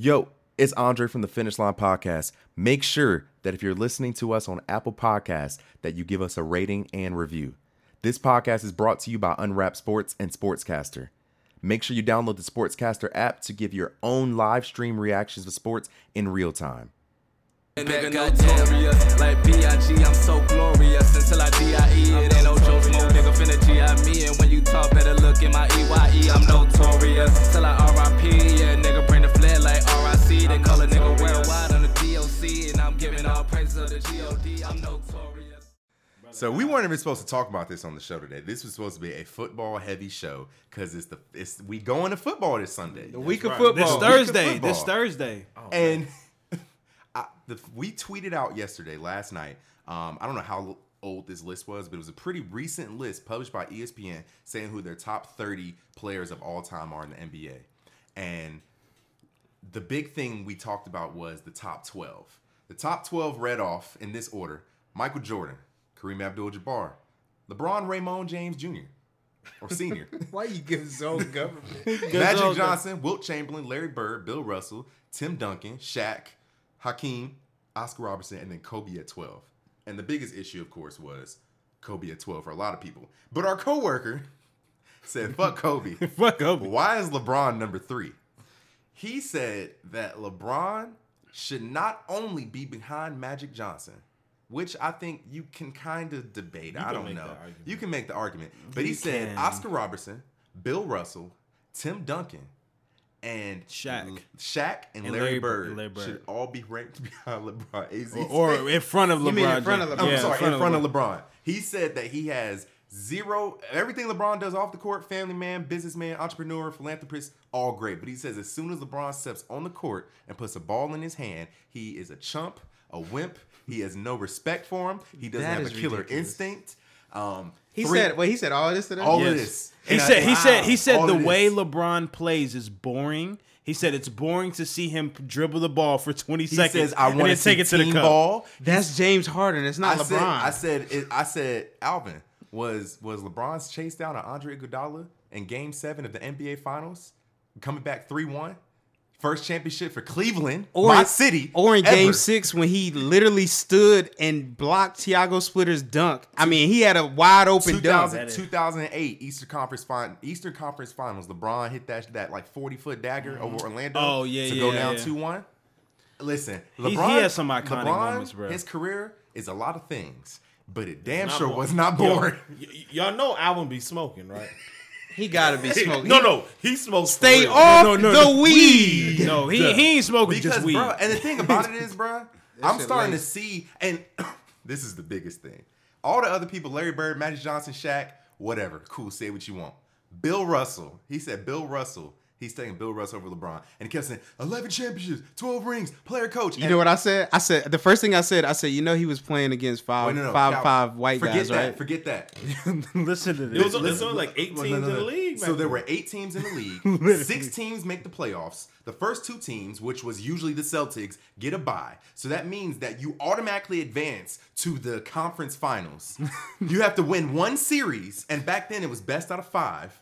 Yo, it's Andre from the Finish Line Podcast. Make sure that if you're listening to us on Apple Podcasts, that you give us a rating and review. This podcast is brought to you by Unwrap Sports and Sportscaster. Make sure you download the Sportscaster app to give your own live stream reactions of sports in real time. Nigga notorious, like B.I.G. I'm so glorious until I D.I.E. It ain't no joke, no nigga finna G.I. me. And when you talk, better look in my E.Y.E. I'm notorious till I R.I.P. Yeah, R.I.C. They call nigga worldwide on the D.O.C. And I'm giving all praises of the G.O.D. I'm notorious. So we weren't even supposed to talk about this on the show today. This was supposed to be a football heavy show because it's the it's we going to football this Sunday. The week of right. football. This Week of Thursday. This football. Thursday. and I, the, we tweeted out yesterday, last night. Um, I don't know how old this list was, but it was a pretty recent list published by ESPN saying who their top 30 players of all time are in the NBA. And the big thing we talked about was the top 12. The top 12 read off in this order Michael Jordan, Kareem Abdul Jabbar, LeBron Raymond James Jr., or Sr., Why you give his own government? Magic old- Johnson, Wilt Chamberlain, Larry Bird, Bill Russell, Tim Duncan, Shaq, Hakeem, Oscar Robertson, and then Kobe at 12. And the biggest issue, of course, was Kobe at 12 for a lot of people. But our coworker said, fuck Kobe. Fuck Kobe. Why is LeBron number three? He said that LeBron should not only be behind Magic Johnson, which I think you can kind of debate. I don't know. You can make the argument. But he You said can. Oscar Robertson, Bill Russell, Tim Duncan, and Shaq. L- Shaq and, And Larry, Larry Bird, should Larry Bird. should all be ranked behind LeBron. Or, or in front of LeBron. You mean in front of. LeBron. I'm sorry, in front of LeBron. LeBron. He said that he has zero everything LeBron does off the court, family man, businessman, entrepreneur, philanthropist, all great. But he says as soon as LeBron steps on the court and puts a ball in his hand, he is a chump, a wimp. He has no respect for him. He doesn't That have a killer ridiculous. instinct. Um, He three- said, wait, he said all this to them? all Yes. of this. He And I- said. He said. He said the way this. LeBron plays is boring. He said it's boring to see him dribble the ball for 20 he seconds says I want to take it to the cup. ball. That's James Harden. It's not I LeBron. said, I said, it, I said, Alvin was was LeBron's chase down on Andre Iguodala in Game Seven of the NBA Finals, coming back three one, first championship for Cleveland, or my in- city, Or in ever. game six when he literally stood and blocked Tiago Splitter's dunk. I mean, he had a wide open dunk. 2008 Eastern Conference fin- Eastern Conference Finals. LeBron hit that that like 40 foot dagger mm-hmm. over Orlando. Oh, yeah, to go yeah, down yeah. two one. Listen, LeBron, he LeBron has some iconic LeBron, moments, bro. His career is a lot of things, but it damn Not sure boring. was not Yo, boring. y- y'all know Alvin be smoking, right? He got to be smoking. no, no, he smokes. Stay real. off No, no, the no. weed. No, he, he ain't smoking Because, just weed. bro, and the thing about it is, bro, I'm starting laced. to see, and this is the biggest thing. All the other people, Larry Bird, Magic Johnson, Shaq, whatever, cool, say what you want. Bill Russell, he said Bill Russell, he's taking Bill Russell over LeBron, and he kept saying 11 championships, 12 rings, player coach. You know what I said? I said the first thing I said. I said, you know, he was playing against five, Wait, no, no, five, Cal- five white forget guys, that, right? Forget that. Listen to It this. was, it was only like eight teams no, no, in the league. So back there were eight teams in the league. Six teams make the playoffs. The first two teams, which was usually the Celtics, get a bye. So that means that you automatically advance to the conference finals. you have to win one series, and back then it was best out of five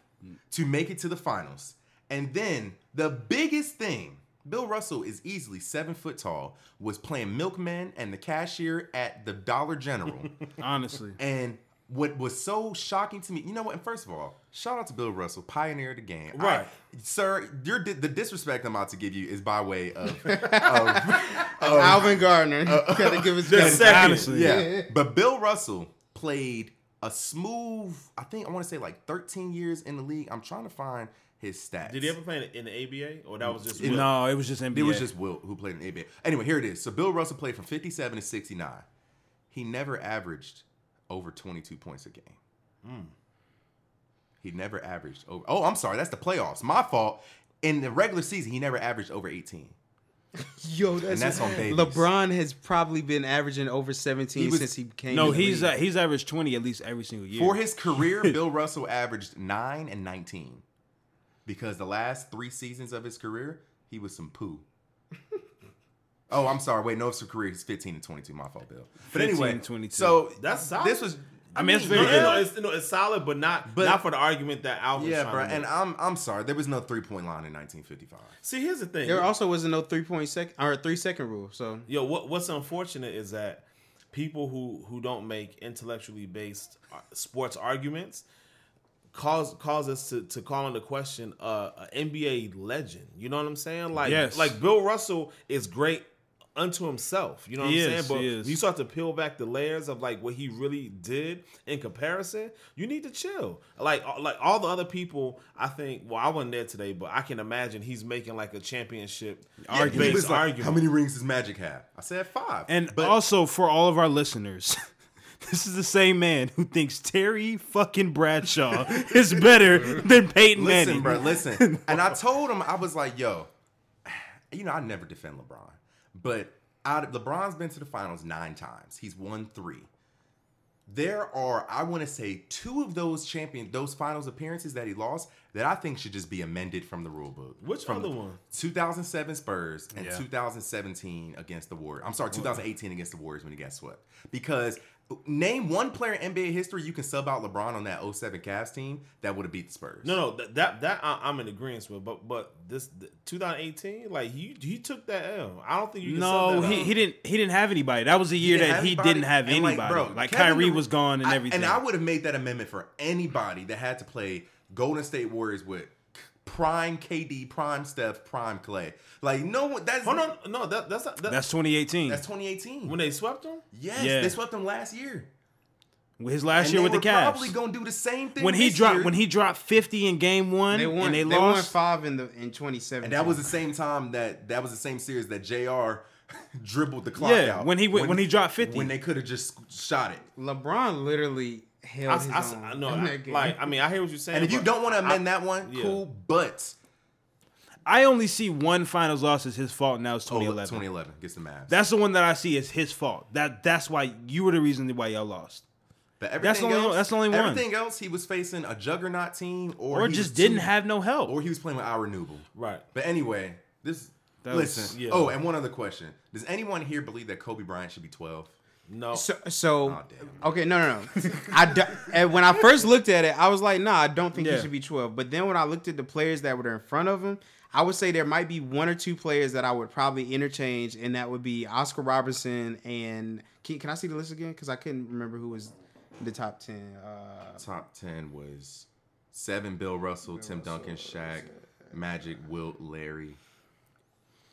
to make it to the finals. And then the biggest thing. Bill Russell is easily seven foot tall, was playing milkman and the cashier at the Dollar General. Honestly. And what was so shocking to me, you know what? And first of all, shout out to Bill Russell, pioneer of the game. I- Right. sir, your di- the disrespect I'm about to give you is by way of, of, Alvin Gardner. Uh, Gotta give his Just second. Honestly. yeah. But Bill Russell played a smooth, I think I want to say like 13 years in the league. I'm trying to find his stats. Did he ever play in the ABA, or that was just Will? No, it was just NBA. It was just Wilt who played in the ABA. Anyway, here it is. So Bill Russell played from 57 to 69. He never averaged over 22 points a game. Hmm. He never averaged over. Oh, I'm sorry. That's the playoffs. My fault. In the regular season, he never averaged over 18. Yo, that's, And that's on babies. LeBron has probably been averaging over 17 He was- since he came. no, in the he's uh, he's averaged 20 at least every single year. For his career, Bill Russell averaged 9 and 19. Because the last three seasons of his career, he was some poo. Oh, I'm sorry. Wait, no, it's a career. He's 15 and 22. My fault, Bill. But 15 anyway, and 22. so That's solid. this was I mean, that's very No, good. no, it's, no, it's solid, but not But- not for the argument that Alvin's Yeah, bro. And. I'm I'm sorry, there was no three point line in 1955. See, here's the thing. There also wasn't no three point second or three second rule. So Yo, what what's unfortunate is that people who who don't make intellectually based uh, sports arguments cause cause us to to call into question uh, an NBA legend. You know what I'm saying? Like Yes. like Bill Russell is great unto himself. You know what He I'm is, saying? But he is. when you start to peel back the layers of like what he really did in comparison, you need to chill. Like like all the other people, I think. Well, I wasn't there today, but I can imagine he's making like a championship He argument. like, argument. How many rings does Magic have? I said five. And but also for all of our listeners, this is the same man who thinks Terry fucking Bradshaw is better than Peyton listen, Manning. bro, listen. and I told him I was like, yo, you know, I never defend LeBron, but out of, LeBron's been to the finals nine times. He's won three. There are, I want to say, two of those champion, those finals appearances that he lost that I think should just be amended from the rule book. Which from other one? 2007 Spurs and Yeah. 2017 against the Warriors. I'm sorry, 2018 against the Warriors when he got swept. Because name one player in NBA history you can sub out LeBron on that 07 Cavs team that would have beat the Spurs. No, no, that that, that I, I'm in agreement with, but but this the 2018, like he he took that L. I don't think you can No, sub that he, out. he didn't. He didn't have anybody. That was the year didn't that he anybody. didn't have And, anybody. Like, bro, Like Kevin Kyrie was gone and I- everything. and I would have made that amendment for anybody that had to play Golden State Warriors with prime KD, prime Steph, prime Clay. Like no one. That's Hold on, no, that that's not, that, That's 2018. That's 2018. when they swept him. yes, Yeah. they swept them last year. His last And year they with the were Cavs. Probably gonna do the same thing when he this dropped year. when he dropped 50 in game one they won. and they, they won lost. five in the in 2017. And that was the same time that that was the same series that Jr. dribbled the clock Yeah, out. when he went- when he dropped 50. When they could have just shot it. LeBron literally held I, his I, own. I, no, I- like I mean, I hear what you're saying. And if you don't want to amend I- that one, yeah. cool. But I only see one finals loss as his fault. Now it's oh, 2011. 2011 gets the Mavs. That's the one that I see as his fault. That that's why you were the reason why y'all lost. But That's the everything only- else, that's the only one. Everything else, he was facing a juggernaut team, or, Or just didn't too- have no help. or he was playing with our renewable. right. But anyway, this. That was- listen. yeah. Oh, and one other question: Does anyone here believe that Kobe Bryant should be 12? No, So, so Oh, okay, no, no, no. I do, and when I first looked at it, I was like, nah, I don't think Yeah. he should be 12. But then when I looked at the players that were in front of him, I would say there might be one or two players that I would probably interchange, and that would be Oscar Robertson and can, can I see the list again? Because I couldn't remember who was the top 10. Uh, Top 10 was seven: Bill Russell, Tim Duncan, Shaq, Magic, Wilt, Larry.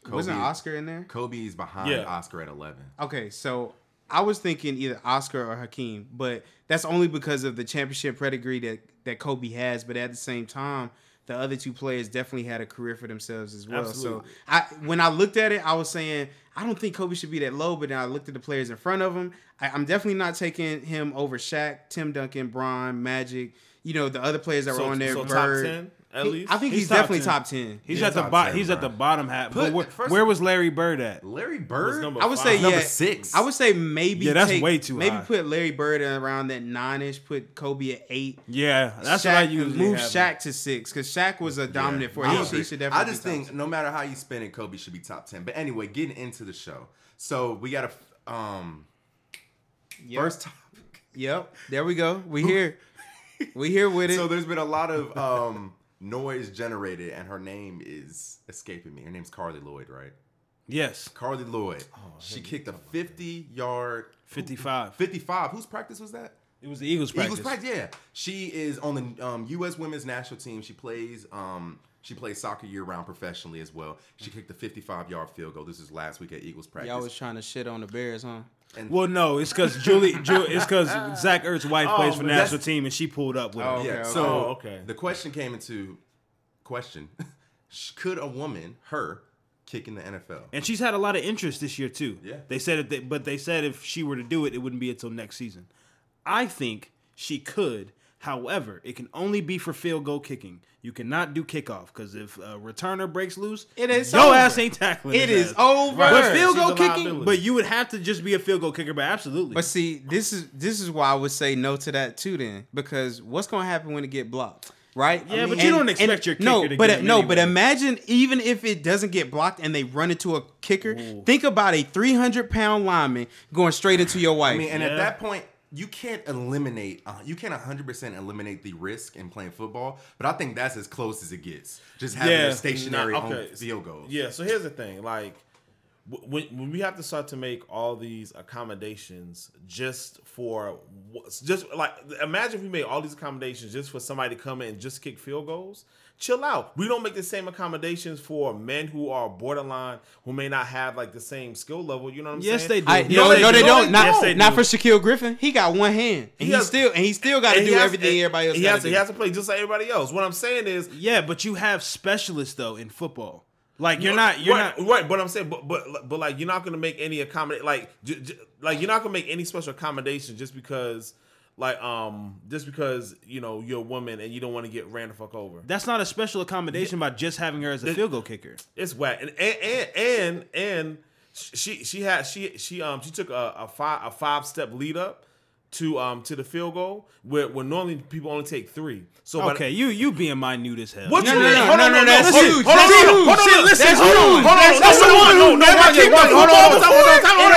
Kobe, wasn't Oscar in there? Kobe's behind Yeah. Oscar at 11. Okay, so I was thinking either Oscar or Hakeem, but that's only because of the championship pedigree that, that Kobe has. But at the same time, the other two players definitely had a career for themselves as well. Absolutely. So I when I looked at it, I was saying I don't think Kobe should be that low. But then I looked at the players in front of him. I, I'm definitely not taking him over Shaq, Tim Duncan, Bron, Magic. You know the other players that so, were on there. so top ten at He- least. I think He's he's, top definitely 10. top ten. He's Yeah, at the top bottom. 10, He's at the bottom half. Put- But where, first- where was Larry Bird at? Larry Bird? number I would five. say Number yeah. six. I would say maybe. Yeah, that's take- way too Maybe high. put Larry Bird around that nine ish. Put Kobe at eight. Yeah, that's Shaq, what I usually move have. Shaq to six because Shaq was a dominant Yeah, force. I He, agree. he should definitely. I just be top think ten. no matter how you spin it, Kobe should be top ten. But anyway, getting into the show. So we got a um Yep. first topic. Yep. There we go. We here. we here with it. So there's been a lot of um noise generated, and her name is escaping me. Her name's Carly Lloyd, right? Yes, Carly Lloyd. she kicked a 50 yard 55. 55. Whose practice was that? It was the Eagles practice. Eagles practice. Yeah, she is on the um, U.S. Women's National Team. She plays um, she plays soccer year round professionally as well. She kicked a 55 yard field goal. This is last week at Eagles practice. Y'all was trying to shit on the Bears, huh? Well, no, it's because Julie, Ju- it's because Zach Ertz's wife Oh, plays for the national team, and she pulled up with Oh, him. yeah. okay. So Oh, okay. the question came into question: Could a woman, her, kick in the NFL? And she's had a lot of interest this year too. Yeah. They said if they, but they said if she were to do it, it wouldn't be until next season. I think she could. However, it can only be for field goal kicking. You cannot do kickoff because if a returner breaks loose, It is your over. ass ain't tackling. It his ass. over. But field She's goal kicking, but you would have to just be a field goal kicker. But absolutely, But see, this is this is why I would say no to that too. Then because what's going to happen when it get blocked, right? Yeah, but you don't expect your no, kicker to but get him no, but imagine even if it doesn't get blocked and they run into a kicker. Think about a three hundred pound lineman going straight into your wife. I mean, and Yeah. at that point, you can't eliminate uh, you can't 100% eliminate the risk in playing football but i think that's as close as it gets just having Yeah. a stationary Nah, okay. field goal Yeah, so here's the thing. Like, when, when we have to start to make all these accommodations just for just like imagine if we made all these accommodations just for somebody to come in and just kick field goals. Chill out. We don't make the same accommodations for men who are borderline who may not have like the same skill level. You know what I'm Yes, saying? Yes, they do. I, Yes, no, they no, they do. don't. Not, Yes, they not do. for Shaquem Griffin. He got one hand, and He he, has- still and he still got to do has- everything everybody else. He gotta has, to, do. he has to play just like everybody else. What I'm saying is, Yeah, but you have specialists though in football. Like you're not. You're right, not. right. But I'm saying, but but but like you're not gonna make any accommodate like j- j- like you're not gonna make any special accommodation just because like um just because you know you're a woman and you don't want to get ran the fuck over. That's not a special accommodation by just having her as a field goal kicker. It's whack. And and and and, and she she had she she um she took a, a five a five step lead up to um to the field goal where where normally people only take three. So by the- Okay, you you being minute as hell. What No, you no, mean? no, Hold no, on, no, no, that's hold on, huge. Hold on, That's hold on, hold on, listen, that's hold on, hold on, That's- that's that's the one who never kicked the football football before. before. It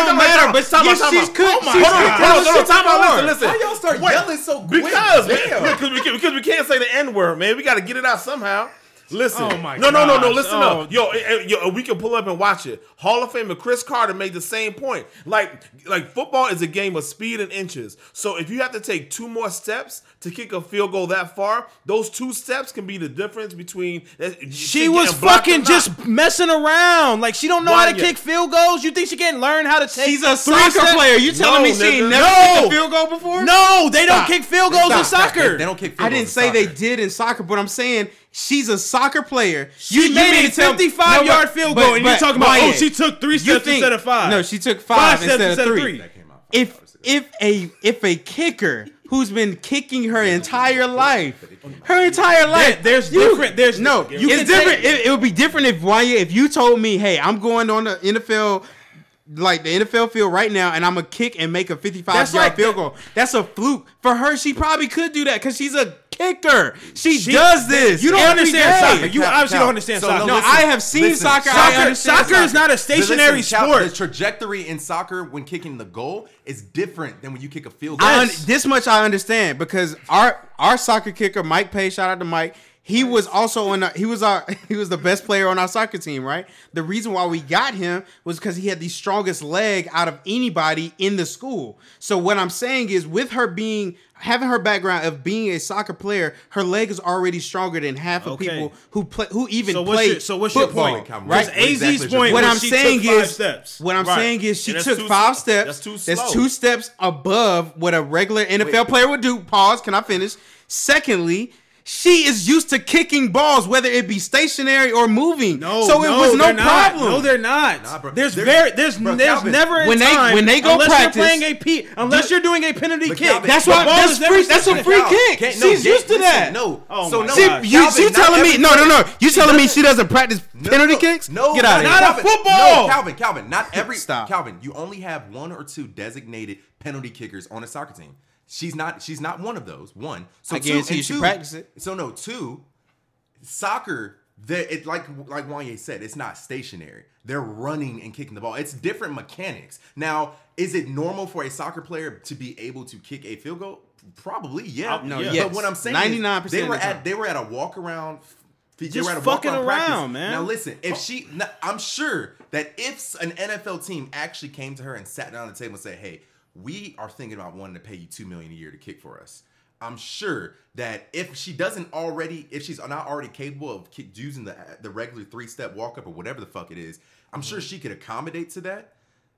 don't but Time yes, she's oh cooked. Hold on, hold on, hold on, time out, listen, listen. Why y'all start Wait, yelling so quick? Because Damn. because because we can't say the N word, man. We got to get it out somehow. Listen, Oh my no, no, no, no. Listen Oh. up, yo, eh, eh, yo. We can pull up and watch it. Hall of Famer Cris Carter made the same point. Like, like football is a game of speed and inches. So if you have to take two more steps to kick a field goal that far, those two steps can be the difference between. eh, She was fucking just messing around. Like she don't know Why how to you- kick field goals. You think she can't learn how to take? She's a three soccer steps? player. You telling No, me she never No. kicked a field goal before? No, they don't kick field goals in soccer. They, they don't kick field I didn't goals say in they did in soccer, but I'm saying she's a soccer player. She made mean a 55 No, yard but- field but- goal, and you're talking about, oh, she took three you steps think- instead of five. No, she took Five five, steps instead, instead of of three. three. That came out. If if a if a kicker who's been kicking her entire life, her entire life, there's you- different- there's- no, you it's different. It, it would be different if Wyatt, if you told me, hey, I'm going on the NFL. Like the NFL field right now, and I'm gonna kick and make a 55 That's yard like field goal. That's a fluke for her. She probably could do that because she's a kicker. She, She- does this. You don't every understand day. soccer. You Cal- obviously Cal, don't understand so soccer. No, listen, I have seen listen, soccer. I Soccer, understand soccer is not a stationary Listen, Cal, sport. The trajectory in soccer when kicking the goal is different than when you kick a field goal. I un- this much I understand because our our soccer kicker Mike Pay, shout out to Mike. He was also on. Our, he was our. He was the best player on our soccer team, right? The reason why we got him was because he had the strongest leg out of anybody in the school. So what I'm saying is, with her being having her background of being a soccer player, her leg is already stronger than half of Okay. people who play who even So what's play your- so what's your point, Calvin? right? What AZ's exactly is point What I'm she saying took five is, steps. what I'm Right. saying is, she took too five slow. steps. That's too slow. That's two steps above what a regular NFL player would do. Pause. Can I finish? Secondly, she is used to kicking balls, whether it be stationary or moving. No, so it no, was no they're not. problem. No, they're not. Nah, bro. There's They're- very there's bro, there's Calvin, never a when they- when they go unless practice- you're playing a P unless you're doing a penalty kick. Calvin, That's The why. That's free. That's a free Cal, kick. can't- no, She's Jay, used to listen, that. No. Oh so no. She, you, Calvin, you telling me? No, no, no. You she telling me she doesn't practice penalty kicks? No, get out of here. Not a football. No, Calvin, Calvin, not every Stop. Calvin. You only have one or two designated penalty kickers on a soccer team. She's not. She's not one of those. One. So I two, guarantee and you she two- practice it. So no, two. Soccer, the it like like Wanye said, it's not stationary. They're running and kicking the ball. It's different mechanics. Now, is it normal for a soccer player to be able to kick a field goal? Probably, yeah. Uh, no, But yes. what I'm saying, 99% they were the at they were at a walk around. They Just were at a fucking walk-around practice. man. Now listen, if she, I'm sure that if an NFL team actually came to her and sat down at the table and said, "Hey, we are thinking about wanting to pay you two million a year to kick for us," I'm sure that if she doesn't already, if she's not already capable of using the the regular three step walk up or whatever the fuck it is, I'm sure mm-hmm. she could accommodate to that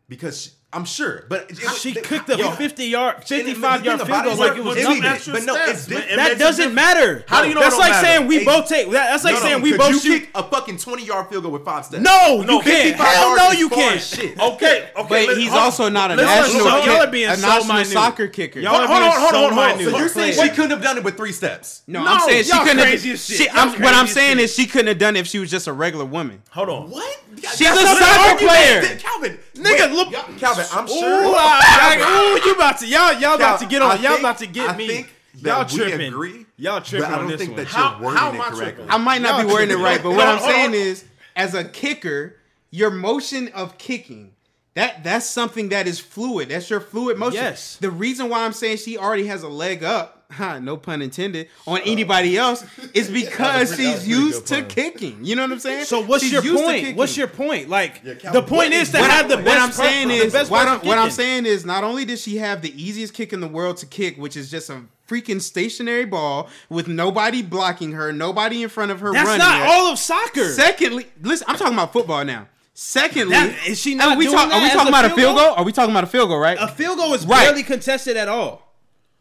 because I'm sure. But it- She it- kicked a 50 yard, 55 the yard field goal is like that it was it's nothing. even- extra But no, steps, it's man. different. That makes doesn't difference. matter. How do you know That's it don't like matter? saying we Hey, both take. that- That's like No, no, saying we could both you shoot. kick a fucking 20 yard field goal with five steps. No, No, you can't. 55 Hell no, you can't. as shit. Okay, okay. But he's also not a listen, national. y'all kick- are being a so national minute. soccer kicker. Y'all are Hold on, being hold on, so hold on, minute. So you're saying she couldn't have done it with three steps? No, No, I'm saying she couldn't crazy have. shit. She, Y'all I'm, what I'm saying is she couldn't have done it if she was just a regular woman. Hold on. What? She's a soccer player. Calvin. Nigga, look- y'all- Calvin, I'm Ooh, sure. I- I- ooh, you about to y'all y'all about to get on I y'all think- about to get I me. think Y'all that we tripping. agree, Y'all tripping but I don't this think one. that How- you're wording how it correctly. tripping? I might not Y'all be wording it right, but what I'm saying is, as a kicker, your motion of kicking, That that's something that is fluid. That's your fluid motion. Yes. The reason why I'm saying she already has a leg up, huh, no pun intended, on anybody else is because That she's used to pun. kicking. You know what I'm saying? So what's She's your point? What's your point? Like Yeah, the point what is is- to what have the I- best. what I'm saying the is what, I'm, what I'm kicking. saying is not only does she have the easiest kick in the world to kick, which is just a freaking stationary ball with nobody blocking her, nobody in front of her That's running. not it. all of soccer. Secondly, listen, I'm talking about football now. Secondly, That- is she not are we, doing talk- that are we talking a about a field field goal? goal? Are we talking about a field goal, right? a field goal is Right. barely contested at all.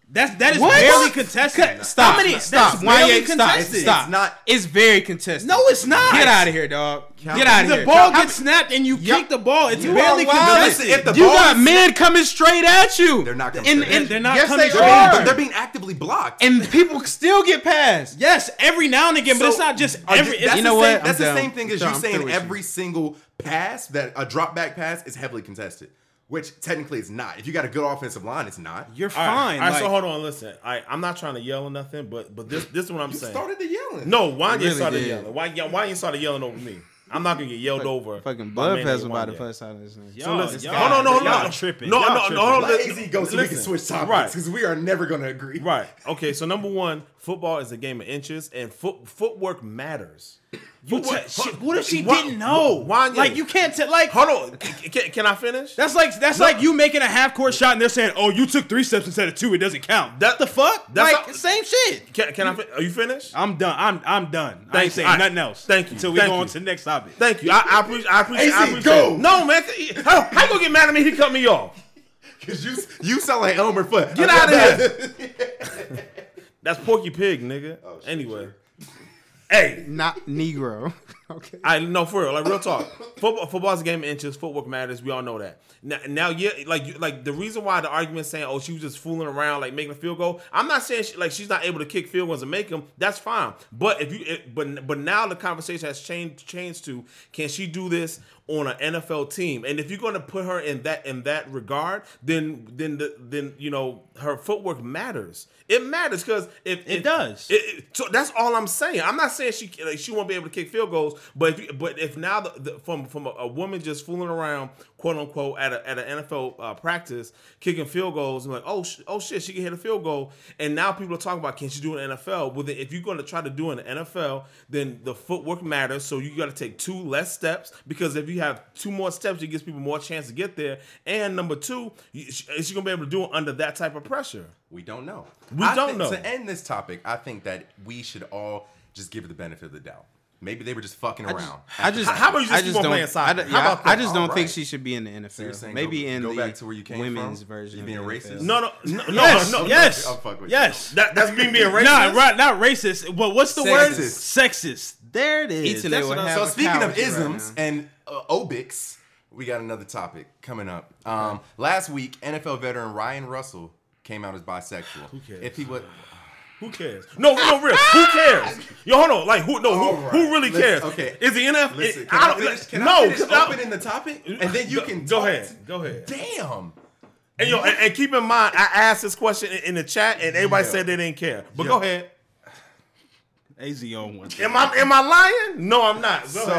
That's that is What? barely contested. Stop. How many? Stop. That's Why barely ain't- stop. contested. Stop. It's not- It's very contested. No, it's not. Get out of here, dog. Calvin, Get out of here. The ball How- gets snapped and you Yup. kick the ball. It's You barely contested. Listen, if the you ball got men coming straight at you. They're not coming And, straight and at They're not yes, coming They are. But they're being actively blocked. and people still get past. yes, every now and again, but it's not just every. you- that's You the know same, what? I'm That's the done. same thing as you saying every single pass that a drop back pass is heavily contested, which technically it's not. If you got a good offensive line, it's not. you're All right, fine. All right, like- so hold on, listen. I, I'm not trying to yell or nothing, but but this this is what I'm saying. You saying. started the yelling. No, Wanya really started did. yelling. Why why you started yelling over me? I'm not gonna get yelled over. Fucking by blood man vessel named about to Wanya. bust out of this nigga. So listen, y'all- hold on, no, no, y'all no, tripping. No, Y'all no, tripping. no, hold on. Let listen, AZ go so we can switch topics Right, because we are never going to agree. right. Okay, so number one, football is a game of inches, and foot footwork matters. You Footwork- te- she- what if she Wa- didn't know? Wanya, like you can't tell. Like Hold on. Can, can I finish? that's like that's like you making a half court shot and they're saying, "Oh, you took three steps instead of two. It doesn't count." That- the fuck? that's like not- same shit. Can, can I? fin- Are you finished? I'm done. I'm I'm done. I ain't saying All right. nothing else. Thank you. Until we Thank go you. on to the next topic. Thank you. I, I appreciate. I appreciate. I AC, appreciate go. No, man. How, how you gonna get mad at me? He cut me off. Because you, you sound like Elmer Fudd. Get out of here. That's Porky Pig, nigga. Oh, anyway. Hey, Not Negro. okay. I no for real, like real talk. Football, football's a game of inches. Footwork matters. We all know that. Now, now yeah, like like the reason why the argument saying, oh, she was just fooling around, like making a field goal. I'm not saying she, like she's not able to kick field goals and make them. That's fine. But if you, it, but but now the conversation has changed changed to, can she do this on an NFL team? And if you're going to put her in that in that regard, then then the, then you know her footwork matters. It matters because if It if- does. it- it- so that's all I'm saying. I'm not saying she like, she won't be able to kick field goals, but if you, but if now the, the, from from a, a woman just fooling around, quote unquote, at a, at an NFL uh, practice kicking field goals, and like oh sh- oh shit, she can hit a field goal, and now people are talking about can she do an NFL? Well, then if you're going to try to do an NFL, then the footwork matters. So you got to take two less steps because if you have two more steps, it gives people more chance to get there. And number two, is she going to be able to do it under that type of pressure? We don't know. We I don't think- know. To end this topic, I think that we should all just give it the benefit of the doubt. Maybe they were just fucking around. I just, How about you just I keep on playing soccer? I, don't- How yeah, about I that? just don't All think right. she should be in the you're NFL. saying Maybe go- in go the back to where you came women's from? version. You being racist? No, no, no, no, Yes, no. yes, I'll fuck with you. yes. That, that's being being racist. Not right, not racist. But what's the word? Sexist. Sexist. There it is. Eating That's what with I'm- half So speaking of couch right isms and uh, obics, we got another topic coming up. Um, last week, NFL veteran Ryan Russell came out as bisexual. Who cares? If he would, Who cares? No, no, real. Who cares? Yo, hold on. Like, who? No, who, All right. who really Listen, cares? okay. Is the NFL? listen, it- can I, don't- finish? Can no, I finish 'cause I- opening the topic, and then you Go- can go ahead. Go ahead. Damn. And yo, and, and keep in mind, I asked this question in, in the chat, and everybody Yeah. said they didn't care. But Yeah. go ahead. AZ on one. Am I am I lying? No, I'm not. Go So,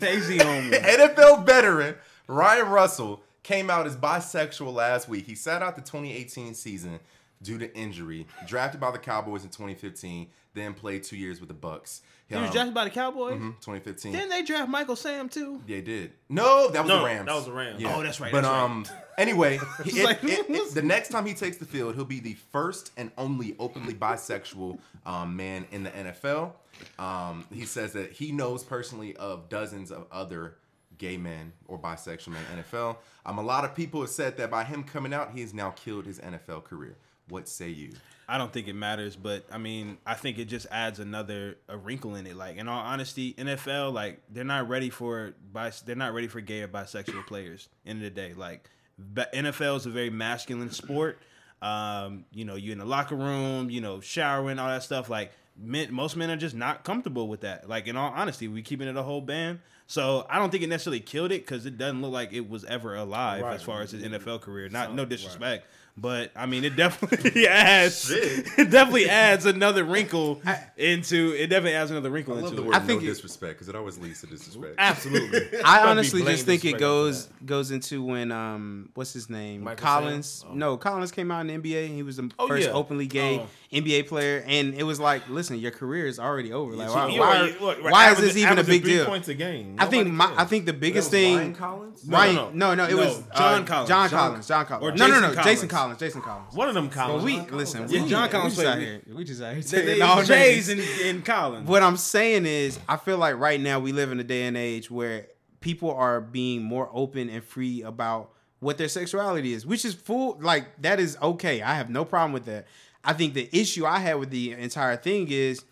ahead. AZ on one. NFL veteran Ryan Russell came out as bisexual last week. He sat out the 2018 season due to injury. Drafted by the Cowboys in 2015, then played two years with the Bucs. He was Um, drafted by the Cowboys. mhm, 2015. Didn't they draft Michael Sam too? They did. No, that was No, the Rams. that was the Rams. Oh, that's right, But that's right. um, anyway, it- like, it- it- the next time he takes the field, he'll be the first and only openly bisexual um, man in the NFL. Um, he says that he knows personally of dozens of other gay men or bisexual men in the NFL. Um, a lot of people have said that by him coming out, he has now killed his NFL career. What say you? I don't think it matters, but I mean, I think it just adds another a wrinkle in it. Like in all honesty, NFL like they're not ready for bis- they're not ready for gay or bisexual players. End of the day, like ba- NFL is a very masculine sport. Um, you know, you're in the locker room, you know, showering, all that stuff. Like men, most men are just not comfortable with that. Like in all honesty, we keeping it a whole band. So I don't think it necessarily killed it because it doesn't look like it was ever alive Right. as far as his NFL career. Not So- no right. Disrespect, but I mean it definitely adds Shit. it definitely adds another wrinkle into it. Definitely adds another wrinkle I love into the it. word I think no it- disrespect because it always leads to disrespect. Absolutely. I honestly just think it goes goes into when um what's his name Michael Collins Oh. no Collins came out in the NBA he was the Oh, first yeah. openly gay Oh. NBA player and it was like listen your career is already over like why, why, know, you- look, why is this even a averaging big three deal Points a game. I think my. I think the biggest thing Ryan Collins? No, Ryan, no, no, no, it was John Collins. John John- Collins. John Collins. No, no, no, Jason. Collins. Jason Collins. Jason Collins. one of them But Collins. we listen. Yeah, we, John we Collins just out played- here. We just out here. They- they- all Jays and, and Collins. What I'm saying is, I feel like right now we live in a day and age where people are being more open and free about what their sexuality is, which is full. Like that is okay. I have no problem with that. I think the issue I had with the entire thing is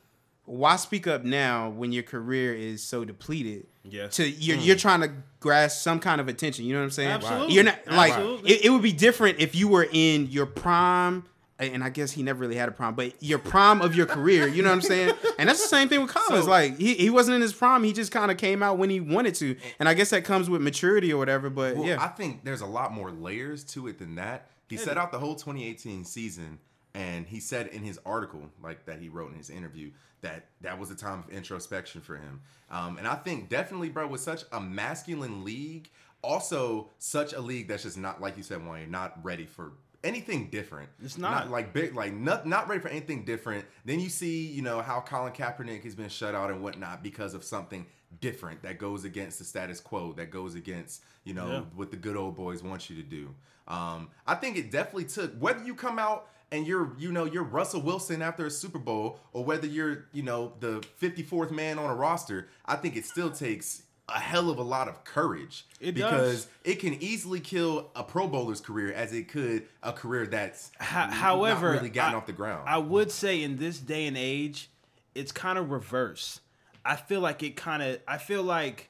why speak up now when your career is so depleted? Yes. To you're you're hmm. trying to grasp some kind of attention. You know what I'm saying? Absolutely. You're not like it, it would be different if you were in your prime. And I guess he never really had a prime, but your prime of your career, you know what I'm saying? And that's the same thing with Collins. So- like he, he wasn't in his prime; he just kind of came out when he wanted to. And I guess that comes with maturity or whatever. But Well, yeah, I think there's a lot more layers to it than that. He set out the whole 2018 season, and he said in his article, like that he wrote in his interview, that that was a time of introspection for him. Um, and I think definitely, bro, with such a masculine league, also such a league that's just not like you said, Wayne, not ready for anything different. It's not. like big, like not not ready for anything different. Then you see, you know, how Colin Kaepernick has been shut out and whatnot because of something different that goes against the status quo, that goes against, you know, Yeah. what the good old boys want you to do. Um, I think it definitely took whether you come out and you're, you know, you're Russell Wilson after a Super Bowl, or whether you're, you know, the 54th man on a roster. I think it still takes a hell of a lot of courage It because does. it can easily kill a Pro Bowler's career as it could a career that's not however, really gotten I- off the ground. I would say in this day and age, it's kind of reverse. I feel like it kind of. I feel like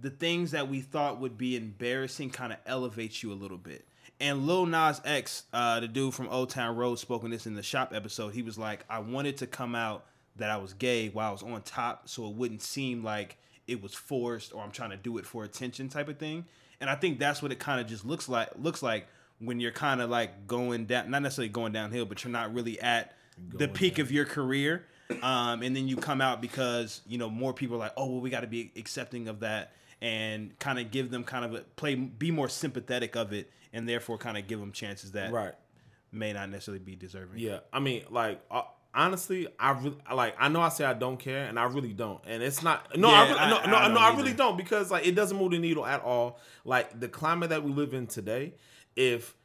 the things that we thought would be embarrassing kind of elevates you a little bit. And Lil Nas X, uh, the dude from Old Town Road, spoke on this in the shop episode. He was like, "I wanted to come out that I was gay while I was on top, so it wouldn't seem like it was forced or I'm trying to do it for attention type of thing." And I think that's what it kind of just looks like. Looks like when you're kind of like going down, not necessarily going downhill, but you're not really at the peak of your career. Um, and then you come out because you know more people are like, oh well, we got to be accepting of that and kind of give them kind of a play, be more sympathetic of it, and therefore kind of give them chances that Right. may not necessarily be deserving. Yeah, I mean, like uh, honestly, I really like. I know I say I don't care, and I really don't. And it's not. No, I, Yeah, really, I- no, I no, don't no, I really don't because like it doesn't move the needle at all. Like the climate that we live in today, if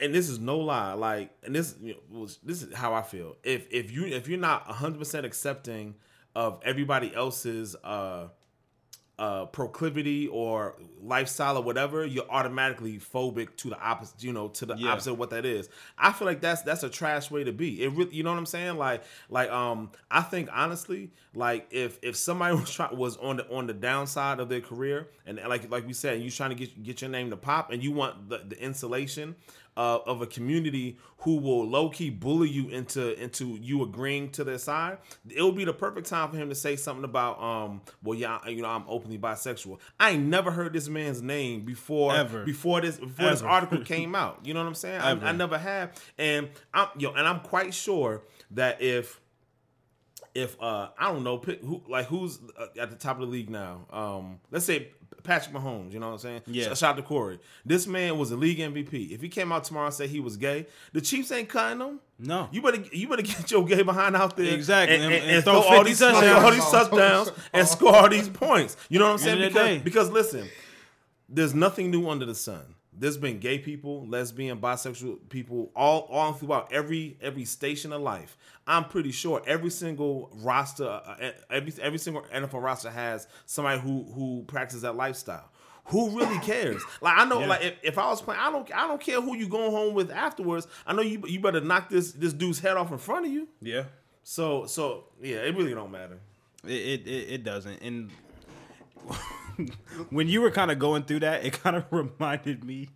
and this is no lie, like and this you know, was this is how I feel. If if you if you're not 100 percent accepting of everybody else's uh uh, proclivity or lifestyle or whatever, you're automatically phobic to the opposite. You know, to the Yeah. opposite of what that is. I feel like that's that's a trash way to be. It really, you know what I'm saying? Like, like um, I think honestly, like if if somebody was try, was on the on the downside of their career, and like like we said, you trying to get get your name to pop, and you want the, the insulation. Uh, of a community who will low key bully you into into you agreeing to their side, it would be the perfect time for him to say something about um, well, yeah, you know, I'm openly bisexual. I ain't never heard this man's name before Ever. before this before this article came out. You know what I'm saying? I, I never have, and I'm yo, and I'm quite sure that if if uh I don't know pick who like who's uh, at the top of the league now. Um, let's say Patrick Mahomes. You know what I'm saying? Yeah. Sh- Shout out to Corey. This man was a league MVP. If he came out tomorrow and said he was gay, the Chiefs ain't cutting him. No. You better you better get your gay behind out there Exactly. and, And- and, and throw throw all 50 these all touchdowns. these touchdowns and score all these points. You know what I'm saying? End of the Because because listen, there's nothing new under the sun. There's been gay people, lesbian, bisexual people, all all throughout every every station of life. I'm pretty sure every single roster, uh, every every single NFL roster has somebody who who practices that lifestyle. Who really cares? Like I know, like if, if I was playing, I don't I don't care who you going home with afterwards. I know you you better knock this this dude's head off in front of you. Yeah. So so yeah, it really don't matter. It, it, it doesn't. And when you were kind of going through that, it kind of reminded me.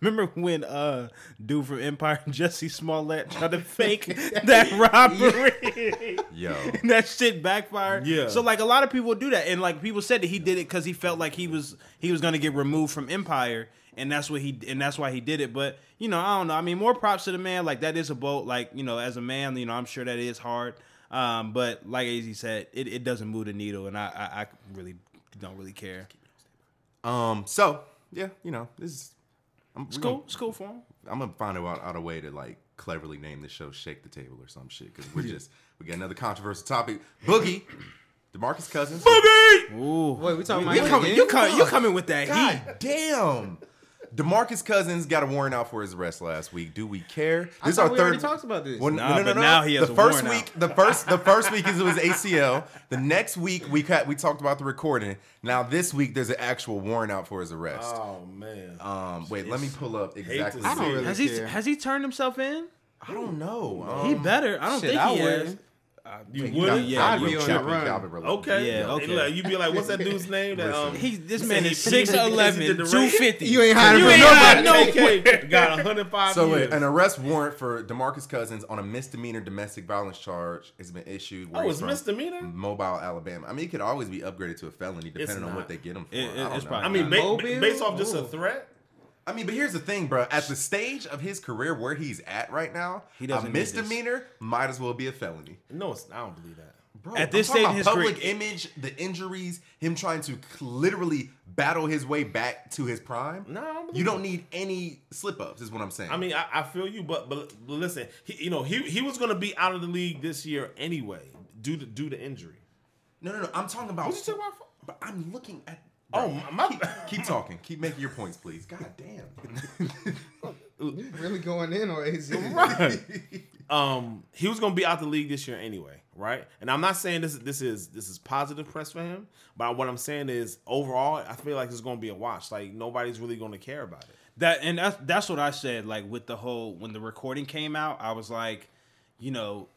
Remember when uh dude from Empire Jussie Smollett tried to fake that robbery? Yo. and that shit backfired. Yeah. So like a lot of people do that, and like people said that he did it because he felt like he was he was gonna get removed from Empire, and that's what he and that's why he did it. But you know, I don't know. I mean, more props to the man. Like that is a boat. Like you know, as a man, you know, I'm sure that is hard. Um, but like Az said, it, it doesn't move the needle, and I, I I really don't really care. Um. So yeah, you know this is. I'm, It's cool. gonna- It's cool for him. I'm gonna find out, out a way to like cleverly name the show "Shake the Table" or some shit because we're just we got another controversial topic. Boogie, Demarcus Cousins. Boogie. Ooh. Wait, we talking You about coming? You again? coming? You coming with that heat? Damn. Demarcus Cousins got a warrant out for his arrest last week. Do we care? This I thought we already talked about this. Well, Nah, but now he has the a first warrant week, the first the first week is it was ACL. The next week we cut, we talked about the recording. Now this week there's an actual warrant out for his arrest. Oh man. Um, wait, let me pull up exactly. I don't really Has he care. has he turned himself in? I don't know. Um, He better. I don't Shit, think I he has. Wouldn't. you you would? yeah, I'd you be on Calvin- the run. Calvin Rutledge. Okay. Yeah, And okay. look, you'd be like, what's that dude's name? That um, He this man is he- he- 6'11", he did the 250. You ain't had You it ain't for nobody. no KK got 105 So years. an arrest warrant for Demarcus Cousins on a misdemeanor domestic violence charge has been issued. where oh, it's misdemeanor. Mobile, Alabama. I mean, it could always be upgraded to a felony depending on what they get him for. It- I don't it's know. probably I mean, ba- based off just a threat. I mean, but here's the thing, bro. At the stage of his career where he's at right now, He a doesn't need misdemeanor might as well be a felony. No, it's, I don't believe that. Bro, At this I'm talking stage in his public career- image, the injuries, him trying to literally battle his way back to his prime. No, I don't believe you don't that. need any slip ups, is what I'm saying. I mean, I, I feel you, but, but but listen, he, you know, he he was going to be out of the league this year anyway due to due to injury. no, no, no. I'm talking about. What you talking about? But I'm looking at. Oh, my- Keep, keep talking. Keep making your points, please. God damn. Really going in on AZ. Right. um, he was going to be out the league this year anyway, right? And I'm not saying this this is this is positive press for him, but what I'm saying is overall, I feel like it's going to be a watch. Like nobody's really going to care about it. That and that's that's what I said. Like with the whole when the recording came out, I was like, you know,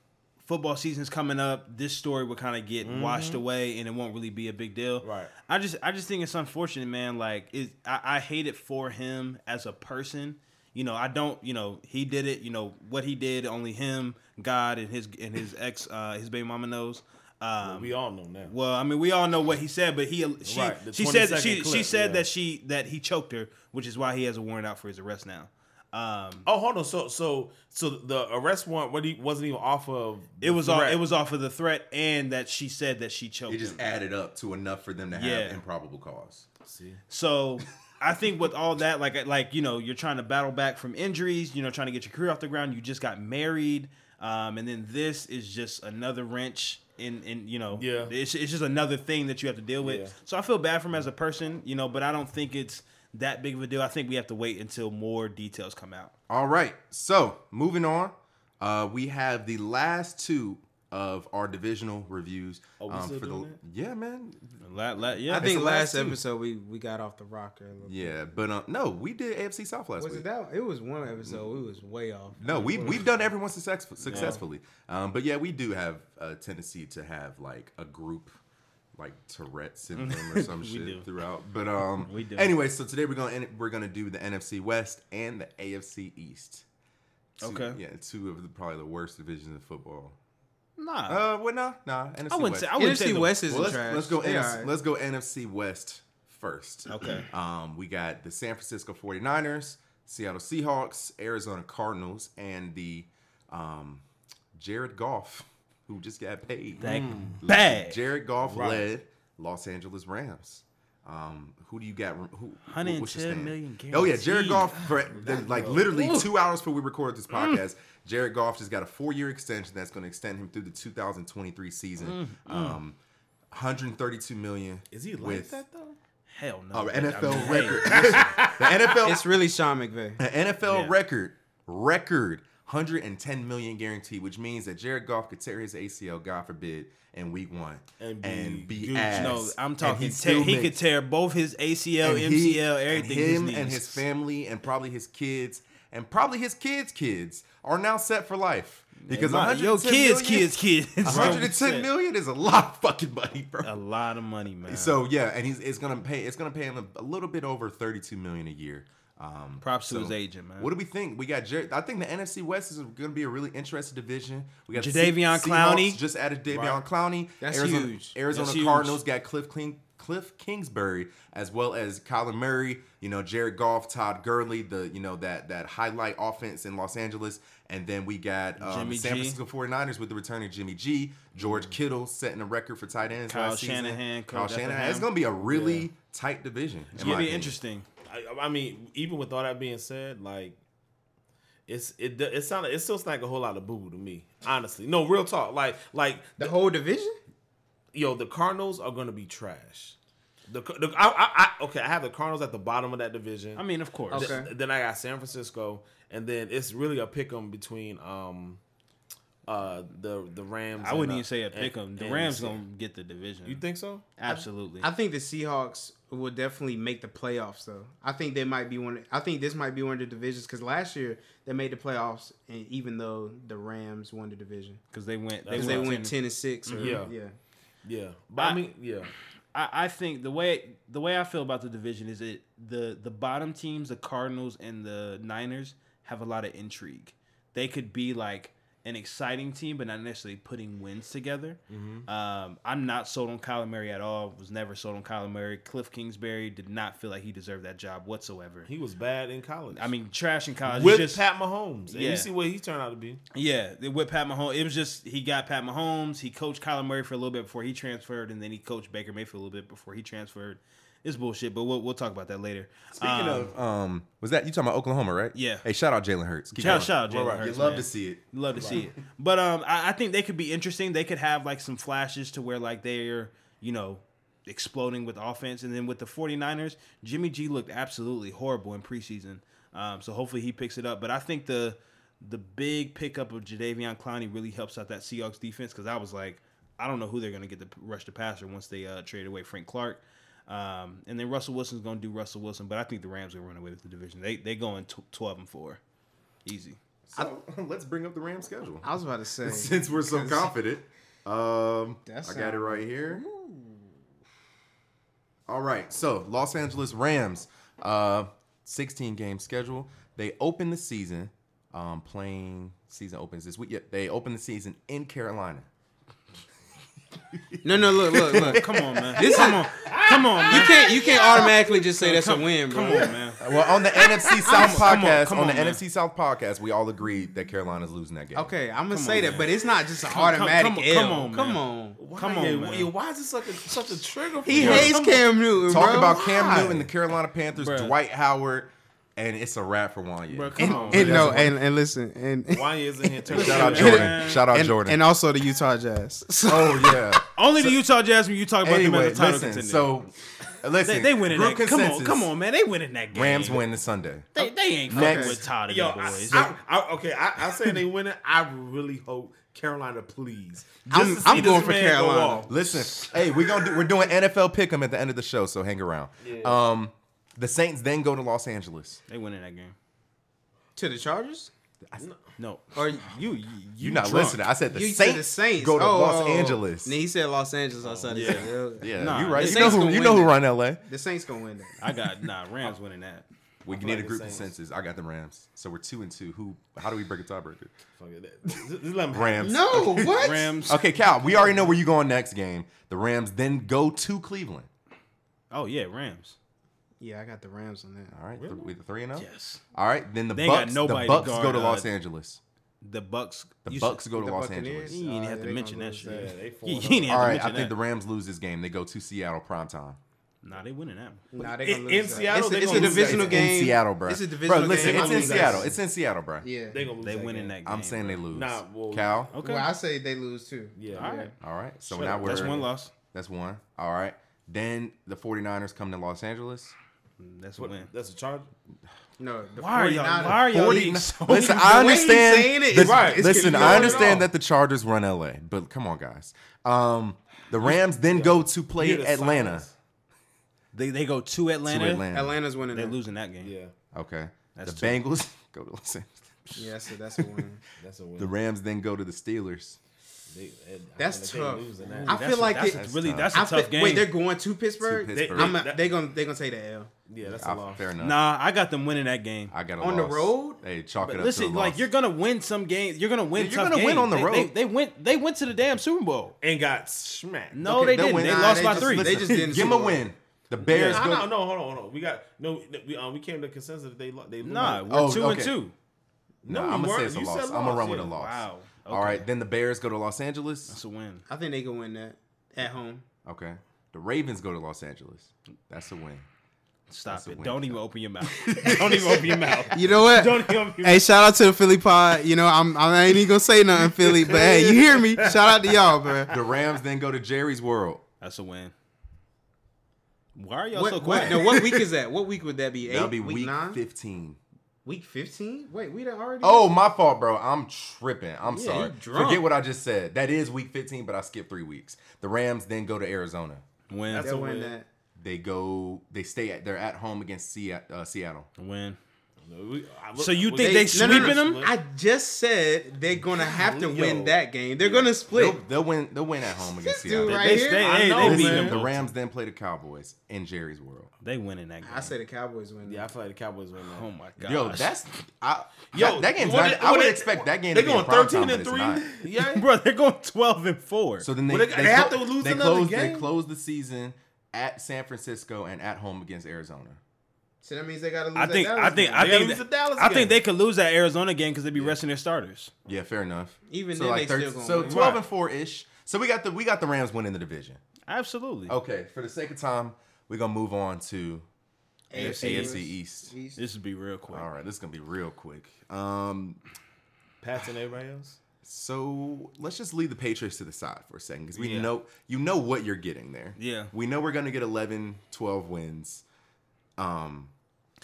football season's coming up. This story would kind of get washed away, and it won't really be a big deal. Right. I just I just think it's unfortunate, man. Like it, I, I hate it for him as a person. You know, I don't. You know, he did it. You know what he did. Only him, God, and his and his ex, uh, his baby mama knows. Um, We all know now. well, I mean, we all know what he said, but he she Right, she said she she said yeah. that she that he choked her, which is why he has a warrant out for his arrest now. Um, Oh, hold on. So so so the arrest warrant what he wasn't even off of. it was all threat. it was off of the threat and that she said that she choked It just him. added up to enough for them to have Yeah. improbable cause. See, So I think with all that, like like you know, you're trying to battle back from injuries, you know, trying to get your career off the ground. You just got married, um, and then this is just another wrench in in you know, Yeah. it's it's just another thing that you have to deal with. Yeah. So I feel bad for him as a person, you know, but I don't think it's that big of a deal. I think we have to wait until more details come out. All right. So moving on, uh, we have the last two of our divisional reviews. Oh, we um, still for the doing yeah, man, La- la- yeah, I think last last episode we, we got off the rocker. A little bit. yeah, but uh, no, we did AFC South last Was week. it that? It was one episode. We was way off. No, we we've done everyone success, successfully. Um, but yeah, we do have a tendency to have like a group like Tourette syndrome or some shit do. throughout. But um We do. anyway, so today we're going to we're going to do the NFC West and the AFC East. Two- Okay. Yeah, two of the probably the worst divisions in football. nah. Uh, well, nah, nah. NFC I wouldn't West. say I wouldn't say NFC the- West isn't Well, let's, trash. let's go. They NFC, alright. Let's go NFC West first. Okay. Um, we got the San Francisco 49ers, Seattle Seahawks, Arizona Cardinals, and the um, Jared Goff, who just got paid. That bad. Jared Goff Right. led Los Angeles Rams. Um, who do you got? Who? what's your 110 stand? million Oh yeah, Jared guaranteed. Goff. For the, like literally two hours before we recorded this podcast, Jared Goff just got a four-year extension that's going to extend him through the 2023 season. Um, 132 million. is he like with that though? Hell no. Oh, I mean, NFL hey, record. the NFL It's really Sean McVay. an NFL Yeah. record, record, 110 million guarantee, which means that Jared Goff could tear his ACL, God forbid, in week one And and be be, Gucci. ass. No, I'm talking. he'd he could tear both his ACL, and he- MCL, and everything. him and his family and probably his kids and probably his kids' kids are now set for life because My- 110 yo, kids, million- kids, kids. 110 million is a lot of fucking money, bro. A lot of money, man. So yeah, and he's it's gonna pay it's gonna pay him a, a little bit over thirty two million a year. Um, Props to his agent, man. What do we think? We got. Jer- I think the NFC West is going to be a really interesting division. We got the Jadeveon Clowney. Seahawks Just added Davion Right. Clowney. That's Arizona, huge. Arizona That's huge. Cardinals got Cliff King, Cliff Kingsbury as well as Kyler Murray. You know Jared Goff, Todd Gurley. The you know that that highlight offense in Los Angeles. And then we got um, San Francisco 49ers with the returning Jimmy G, George Kittle setting a record for tight ends. Kyle last season. Shanahan, Kyle at the Shanahan. It's going to be a really tight division. It's gonna be opinion. interesting. I, I mean, even with all that being said, like it's it it sounded it still sounds like a whole lot of boo boo to me. Honestly, no real talk. Like like The whole division? yo, the Cardinals are gonna be trash. The, the I, I, I okay, I have the Cardinals at the bottom of that division. I mean, of course. Okay. Th- then I got San Francisco, and then it's really a pick 'em between um uh the the Rams. I wouldn't uh, even say a and- pick 'em. The Rams the- gonna get the division. You think so? Absolutely. I think the Seahawks will definitely make the playoffs, though. I think they might be one. I think this might be one of the divisions because last year they made the playoffs, and even though the Rams won the division, because they went. They because went, they went 10 ten and six. Or, Yeah. yeah. Yeah, but I, I- mean, yeah, I, I think the way the way I feel about the division is it the the bottom teams, the Cardinals and the Niners, have a lot of intrigue. They could be like an exciting team, but not necessarily putting wins together. Um, I'm not sold on Kyler Murray at all. Was never sold on Kyler Murray. Cliff Kingsbury did not feel like he deserved that job whatsoever. he was bad in college. I mean, trash in college. with just, Pat Mahomes, and Yeah. you see what he turned out to be. Yeah, with Pat Mahomes, it was just he got Pat Mahomes. He coached Kyler Murray for a little bit before he transferred, and then he coached Baker Mayfield a little bit before he transferred. It's bullshit, but we'll we'll talk about that later. Speaking Um, of, um, was that you talking about Oklahoma, right? Yeah. Hey, shout out Jalen Hurts. Keep shout shout out Jalen Right, right. You Hurts, love man. to see it. love to see it. But um, I, I think they could be interesting. They could have like some flashes to where like they're you know exploding with offense, and then with the 49ers, Jimmy G looked absolutely horrible in preseason. Um, so hopefully he picks it up. But I think the the big pickup of Jadeveon Clowney really helps out that Seahawks defense because I was like, I don't know who they're going to get to rush the passer once they uh, trade away Frank Clark. Um, and then Russell Wilson's going to do Russell Wilson, but I think the Rams will run away with the division. They they going tw- twelve and four, easy. So let's bring up the Rams schedule. I was about to say Since we're so confident, um, I got it right here. All right, so Los Angeles Rams, uh, 16 game schedule. They open the season um, playing. Season opens this week. Yeah, they open the season in Carolina. No, no, look, look, look. Come on, man. come on, come on, man. You can't, you can't automatically just say that's a win, bro. Come on, man. Well, on the NFC South Come on, podcast, come on, on, the man. NFC South podcast, we all agreed that Carolina's losing that game. Okay, I'm gonna Come say on, that, man. but it's not just an come- automatic come- L. come on, come on. Why, Come on, yeah, man. yeah, Why is this such a such a trigger? For He you? hates Cam Newton. Talk bro. about Cam Why? Newton, the Carolina Panthers, Bruh. Dwight Howard, and it's a wrap for one year. Bro, come And, on. and no, and, and listen, and Why isn't here? turning Shout out? Jordan. Man. Shout out and, Jordan. and also the Utah Jazz. oh yeah. Only the Utah Jazz when you talk about anyway, them as a title listen. contender. So listen. they, they winning that. Come on, come on, man. They winning that game. Rams win this Sunday. They, they ain't Next. fucking with Todd and Yo, the I, boys. I, I, okay, I, I'm saying they win it. I really hope Carolina, please. Just I'm- I'm going for man go Carolina. Listen, hey, we're gonna do, we're doing NFL pick'em at the end of the show, so hang around. Um, the Saints then go to Los Angeles. they win in that game. to the Chargers? No, Or you? You, You're not drunk. listening. I said the you Saints, to the Saints go to Oh, Los oh, oh. Angeles. And he said Los Angeles. I said Yeah. yeah. Yeah, Nah, you're right. You know who you know who run LA. The Saints gonna win that. I got nah. Rams winning that. We I need like a group Saints. consensus. I got the Rams, so we're two and two. Who? How do we break a tiebreaker? Fuck it. Just- just let 'em have it. Rams. No, what? Rams. Okay, Cal. We already know where you going next game. The Rams then go to Cleveland. Oh yeah, Rams. Yeah, I got the Rams on that. All right, th- with the three and zero. Yes. All right, then the They ain't got Bucs. the Bucs guard, go to uh, Los Angeles. The Bucs. The Bucs said- go to Los Buccaneers? Angeles. You ain't Oh, have to mention that shit. that. Yeah, they four You, and you ain't have All to right, I think that. the Rams lose this game. They go to Seattle primetime. Nah, they winning that. Nah, they In- gonna lose in that. Seattle, It's, they a- it's gonna a lose that. divisional It's game. in Seattle, bro. It's a divisional Bro, listen, game. it's in Seattle. It's in Seattle, bro. Yeah. They gonna lose They that winning game. that game. I'm saying they lose. Nah, well, Cal. Okay. Well, I say they lose too. Yeah. All right. All right. So Shut now up. we're That's one loss. That's one. All right. Then the 49ers come to Los Angeles. That's a What, win. that's a charge. No, the Why are y'all? Why are y'all 40 eating so Listen, I understand. saying it the- Right. listen, I understand that the Chargers run LA, but come on, guys. Um, the Rams then go to play the Atlanta. silence. They they go to Atlanta. To Atlanta. Atlanta's winning. They that. losing that game. Yeah, Okay. That's the two. Bengals go to Los Angeles. Yeah, that's a, that's a win. that's a win. The Rams then go to the Steelers. They, they- That's think they tough. that. I feel a- like that's it- a really That's that's a I tough feel- game. Wait, they're going to Pittsburgh. To They- Pittsburgh. I'm that- they gonna they gonna take the L yeah, that's a I- loss. fair enough. nah, I got them winning that game. I got a On the road? Hey, chalk it up. listen, to a like you're gonna win some games. You're gonna win. Yeah, you're tough gonna win on the road. They, they went. They went to the damn Super Bowl. And got smacked. No, Okay, they didn't. win. They Nah, lost they by just- three. they just didn't give them a win. The Bears Yeah, no, no, hold on, hold on. We got no. We, um, we came to consensus that they lo- they Nah, we're Oh, two okay. and two. No, No, I'm gonna say weren't. it's a You loss. said I'm gonna run with a loss. Wow. All right, then the Bears go to Los Angeles. That's a win. I think they can win that at home. Okay. The Ravens go to Los Angeles. That's a win. Stop That's it. Don't even open your mouth. Don't even open your mouth. You know what? Don't even open your Hey, shout out to the Philly pod. You know, I'm I ain't even gonna say nothing, Philly, but hey, you hear me? Shout out to y'all, bro. The Rams then go to Jerry's World. That's a win. Why are y'all What, so what, quiet? no, what week is that? What week would that be? Eight? That'll be week, week nine? 15. Week fifteen? Wait, we done already. Oh, my fault, bro. I'm tripping. I'm Yeah, sorry. you drunk. Forget what I just said. That is week 15, but I skipped three weeks. The Rams then go to Arizona. Win. That's they'll a win win. that. They go. They stay at. They're at home against Seattle. Uh, Seattle. win. We- look- So you think They- they no, no, no. sweeping them? I just said they're gonna have to Yo. win that game. They're gonna split. They'll, they'll win. They'll win at home against This Seattle. dude right They here. stay. I know, they beat The. Rams then play the Cowboys in Jerry's World. They win in that game. I say the Cowboys win. Yeah, I feel like the Cowboys win that. Oh my god. Yo, that's I, Yo, that, that game's not, they- I would they- expect that game. They to be in going prime thirteen time, and but three. Yeah, bro. They're going twelve and four. So then they Well, they- they have to lose they another game. They close the season at San Francisco and at home against Arizona. So that means they gotta lose. I that think. Dallas I think. game. I They gotta think. that- the Dallas I think they could lose that Arizona game because they'd be resting their starters. Yeah, fair enough. Even so then, like they 13 still gonna so win. twelve Right. and four ish. So we got the we got the Rams winning the division. Absolutely. Okay, for the sake of time, we're gonna move on to AFC AFC East. East. This would be real quick. All right, this is gonna be real quick. Um, Pats and everybody else. so let's just leave the Patriots to the side for a second because we Yeah. know you know what you're getting there. Yeah. we know we're gonna get 11, 12 wins. Um,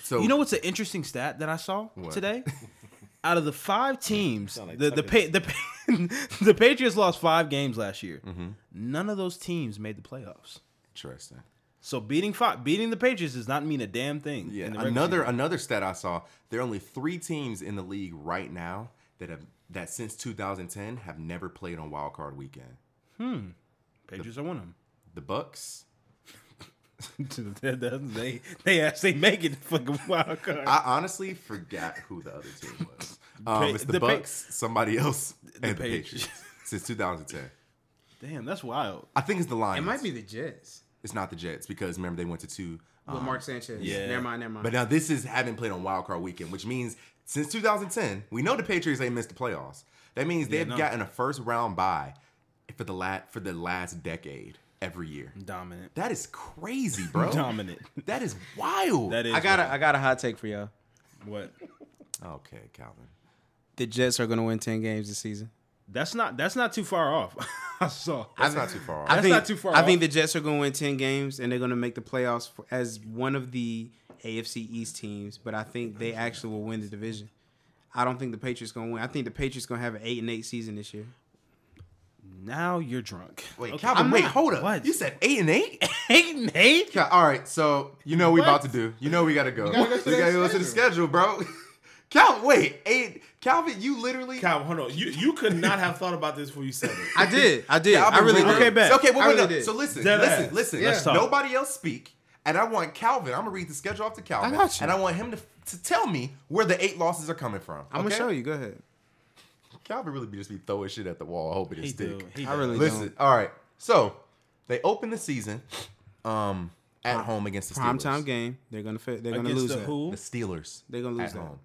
so You know what's an interesting stat that I saw What? today? Out of the five teams, like the the, pa- the Pa- the Patriots lost five games last year. Mm-hmm. None of those teams made the playoffs. interesting. So beating five, beating the Patriots does not mean a damn thing. Yeah, in the another season. another stat I saw. There are only three teams in the league right now that have that since 2010 have never played on Wild Card Weekend. Hmm. Patriots are one of them. The Bucs. They they actually make it fucking wild card. I honestly forgot who the other team was. Um, it's the, the Pa- Bucs, somebody else, and the Patriots. Patriots since 2010. Damn, that's wild. I think it's the Lions. It might be the Jets It's not the Jets because remember they went to two. with um, Mark Sanchez. yeah. Never mind. Never mind. But now this is having played on Wild Card Weekend, which means since 2010, we know the Patriots ain't missed the playoffs. That means they've no. gotten a first round bye for the la- for the last decade every year. Dominant. That is crazy, bro. Dominant. That is wild. That is. I got a I got a hot take for y'all. what? okay, Calvin. The Jets are gonna win ten games this season. That's not. That's not too far off. I saw. That's not too far. Off. I That's think, not too far I off. think the Jets are going to win 10 games and they're going to make the playoffs for, as one of the AFC East teams, but I think they actually will win the division. I don't think the Patriots going to win. I think the Patriots going to have an 8 and 8 season this year. Now you're drunk. Wait, Okay. Calvin, I'm wait, not. hold up. What? You said eight and eight? eight and eight. Cal- All right, so you know what we about to do. You know we gotta go. We gotta go to that go to the schedule, bro. Calvin, wait, eight. Calvin, you literally. Calvin, hold on. You you could not have thought about this before you said it. I did. I did. I Calvin really really- did. Okay, bet. Okay, well, wait, really no. So listen, Dead listen, ass. listen. Let's talk. Nobody else speak, and I want Calvin. I'm gonna read the schedule off to Calvin, I got you. and I want him to, to tell me where the eight losses are coming from. I'm gonna show you. Go ahead. Calvin really be just be throwing shit at the wall, hoping it He stick. do. He I really Listen, don't. all right. So they open the season um, at home against the Steelers. Prime time game. They're going to they're going to Against lose the that. who? The Steelers. They're gonna lose at that. home.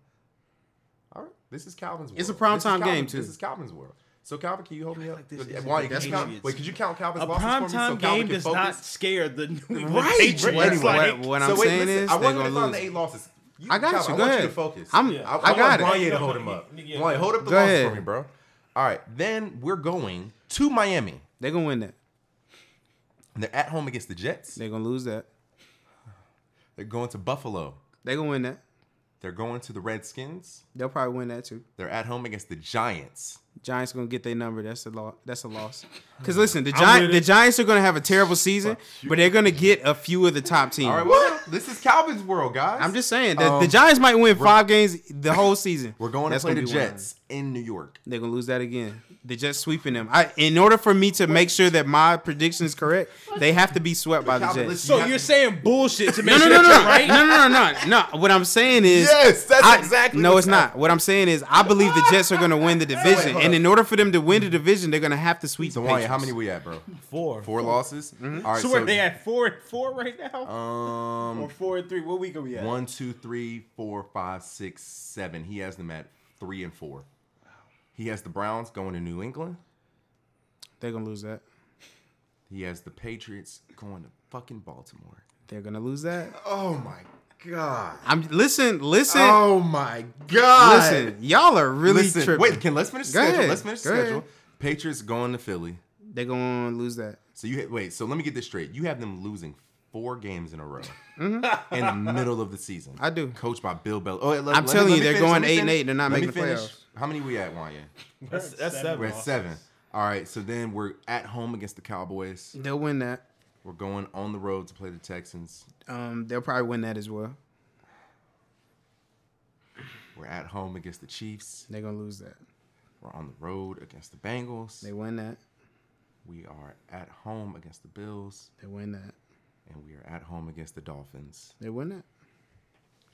All right. This is Calvin's world. It's a primetime This is Calvin- game, too. This is Calvin's world. So Calvin, can you hold me up? this is Why, the could you count, Patriots. wait, could you count Calvin's A losses for me so primetime Calvin game can does focus? not scare the New England Right, Patriots. Anyway, Like, what, what so I'm wait, saying listen, is I they're want you going to to find the eight losses. You, I got Calvin, you. I want ahead. you to focus. I'm- I, I got want it. Wanye to hold him up. Yeah. Wanye, hold up the Go losses ahead. for me, bro. All right. Then we're going to Miami. They're going to win that. And they're at home against the Jets. They're going to lose that. They're going to Buffalo. They're going to win that. They're going to the Redskins. They'll probably win that too. They're at home against the Giants. Giants gonna get their number. That's a loss. That's a loss. Because listen, the I'm Giants, the. Giants are gonna have a terrible season, but they're gonna get a few of the top teams. All right, well, this is Calvin's world, guys. I'm just saying the, Um, the Giants might win five games the whole season. We're going That's to play the gonna be one of. Jets in New York. They're gonna lose that again. The Jets sweeping them. I, in order for me to make sure that my prediction is correct, they have to be swept by the Jets. So you have you're saying bullshit to make No, no, sure no, that no, you're right? no, no, no, no, no. What I'm saying is, Yes, that's I- exactly No, what's it's not. What I'm saying is, I believe the Jets are going to win the division, hold and in order for them to win the division, they're going to have to sweep So the Patriots. how many we at, bro? Four. Four losses. Mm-hmm. All right, So, so, are they at four and four right now? um or four and three? What week are we at? one, two, three, four, five, six, seven. He has them at three and four. He has the Browns going to New England. They're going to lose that. He has the Patriots going to fucking Baltimore. They're going to lose that. Oh my god. I'm listen, listen, Oh my god. listen. Y'all are really Listen, tripping. wait, can let's finish the Go schedule. ahead. Let's finish the Go schedule. ahead. Patriots going to Philly. They're going to lose that. So you ha- wait. So let me get this straight. You have them losing four games in a row in the middle of the season. Mm-hmm. I do. Coached by Bill Belichick. Oh, wait, let- I'm let me- telling let you, me they're finish, going let me eight and finish. eight. They're not Let me making the finish. playoffs. How many we at, Wanya? That's, that's seven. We're at seven. All right. So then we're at home against the Cowboys. They'll win that. We're going on the road to play the Texans. Um, they'll probably win that as well. We're at home against the Chiefs. They're going to lose that. We're on the road against the Bengals. They win that. We are at home against the Bills, They win that. and we are at home against the Dolphins. They win that.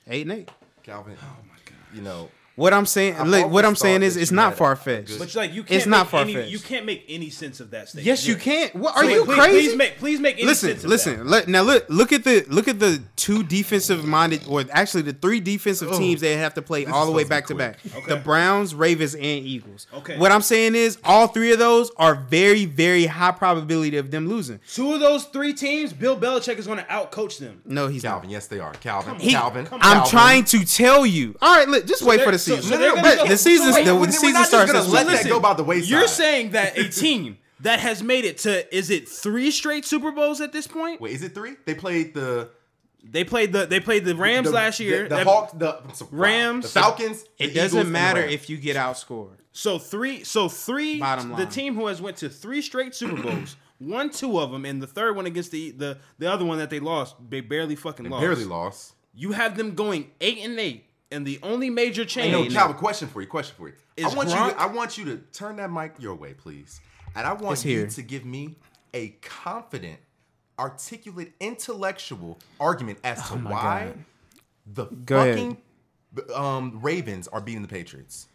Eight and eight. Calvin, oh my god, you know What I'm saying, I've look, what I'm saying is, it's not far fetched. But like you can't. It's not far-fetched. You can't make any sense of that statement. Yes, you can't. What are So, you please, crazy? Please make please make any listen, sense of listen. that. Let, now look, look at the look at the two defensive minded, or actually the three defensive oh. teams they have to play all the way back to to back. quick. The Browns, Ravens, and Eagles. Okay. What I'm saying is, all three of those are very, very high probability of them losing. Two of those three teams, Bill Belichick is going to outcoach them. No, he's Calvin. not. Yes, they are. Calvin. He- Calvin. I'm Calvin. trying to tell you. All right, look, just wait for the so- season. so they're gonna but go- the season, so wait, the, we're the season starts gonna this let week. that go by the wayside. You're saying that a team that has made it to is it three straight Super Bowls at this point? Wait, is it three? They played the They played the they played the Rams the- last year. The, the Hawks, the I'm so- wow. Rams. the Falcons. It doesn't Eagles, matter if you get outscored. So three, so three. Bottom line. The team who has went to three straight Super Bowls, won two of them, and the third one against the the the other one that they lost, they barely fucking They lost. barely lost. You have them going eight and eight, and the only major Hey, change. no, Calvin. Question for you. Question for you. Is I want you. To, I want you to turn that mic your way, please. And I want you here. to give me a confident, articulate, intellectual argument as to why God. the Go ahead. fucking um, Ravens are beating the Patriots.